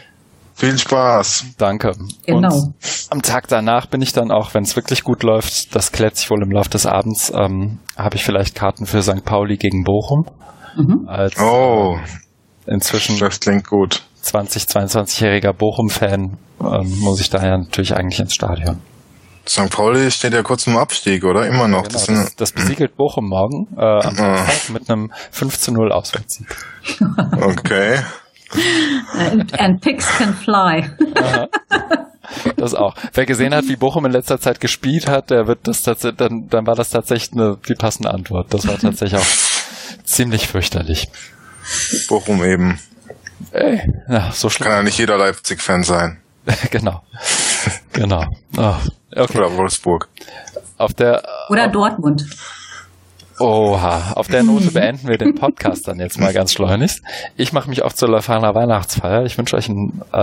Viel Spaß. Danke. Genau. Und am Tag danach bin ich dann auch, wenn es wirklich gut läuft, das klärt sich wohl im Laufe des Abends, ähm, habe ich vielleicht Karten für St. Pauli gegen Bochum. Mhm. Als, oh. Äh, inzwischen. Das klingt gut. 20, 22-jähriger Bochum-Fan ähm, muss ich daher natürlich eigentlich ins Stadion. St. Pauli steht ja kurz im Abstieg, oder? Immer noch. Genau, das, das, das, besiegelt Bochum morgen äh, am ah. mit einem 5 zu 0 Auswärtssieg. Okay. And, and pigs can fly. Das auch. Wer gesehen hat, wie Bochum in letzter Zeit gespielt hat, der wird das tatsächlich, dann, dann war das tatsächlich eine, die passende Antwort. Das war tatsächlich auch ziemlich fürchterlich. Bochum eben. Ey, ja, so schlimm. Kann ja nicht jeder Leipzig-Fan sein. genau. Genau. Oh, okay. Oder Wolfsburg. Auf der, Oder Dortmund. Oha, auf der Note beenden wir den Podcast dann jetzt mal ganz schleunigst. Ich mache mich auf zur Leuphana Weihnachtsfeier. Ich wünsche euch einen äh,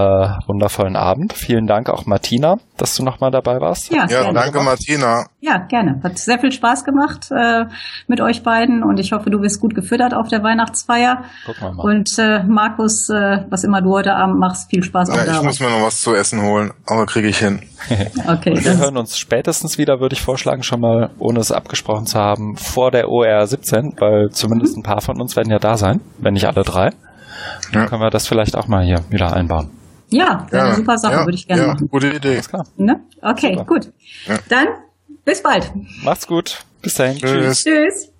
wundervollen Abend. Vielen Dank auch Martina, dass du nochmal dabei warst. Ja, ja danke gemacht. Martina. Ja, gerne. Hat sehr viel Spaß gemacht äh, mit euch beiden und ich hoffe, du bist gut gefüttert auf der Weihnachtsfeier. Gucken wir mal. Und äh, Markus, äh, was immer du heute Abend machst, viel Spaß ja, Ich muss mir noch was zu essen holen, aber kriege ich hin. okay. Und wir hören uns spätestens wieder, würde ich vorschlagen, schon mal, ohne es abgesprochen zu haben, vor der OR 17, weil zumindest ein paar von uns werden ja da sein, wenn nicht alle drei. Dann ja. können wir das vielleicht auch mal hier wieder einbauen. Ja, ja. eine super Sache, ja, würde ich gerne ja, machen. Gute Idee. Alles klar. Ne? Okay, super. gut. Dann bis bald. Macht's gut. Bis dahin. Tschüss. Tschüss.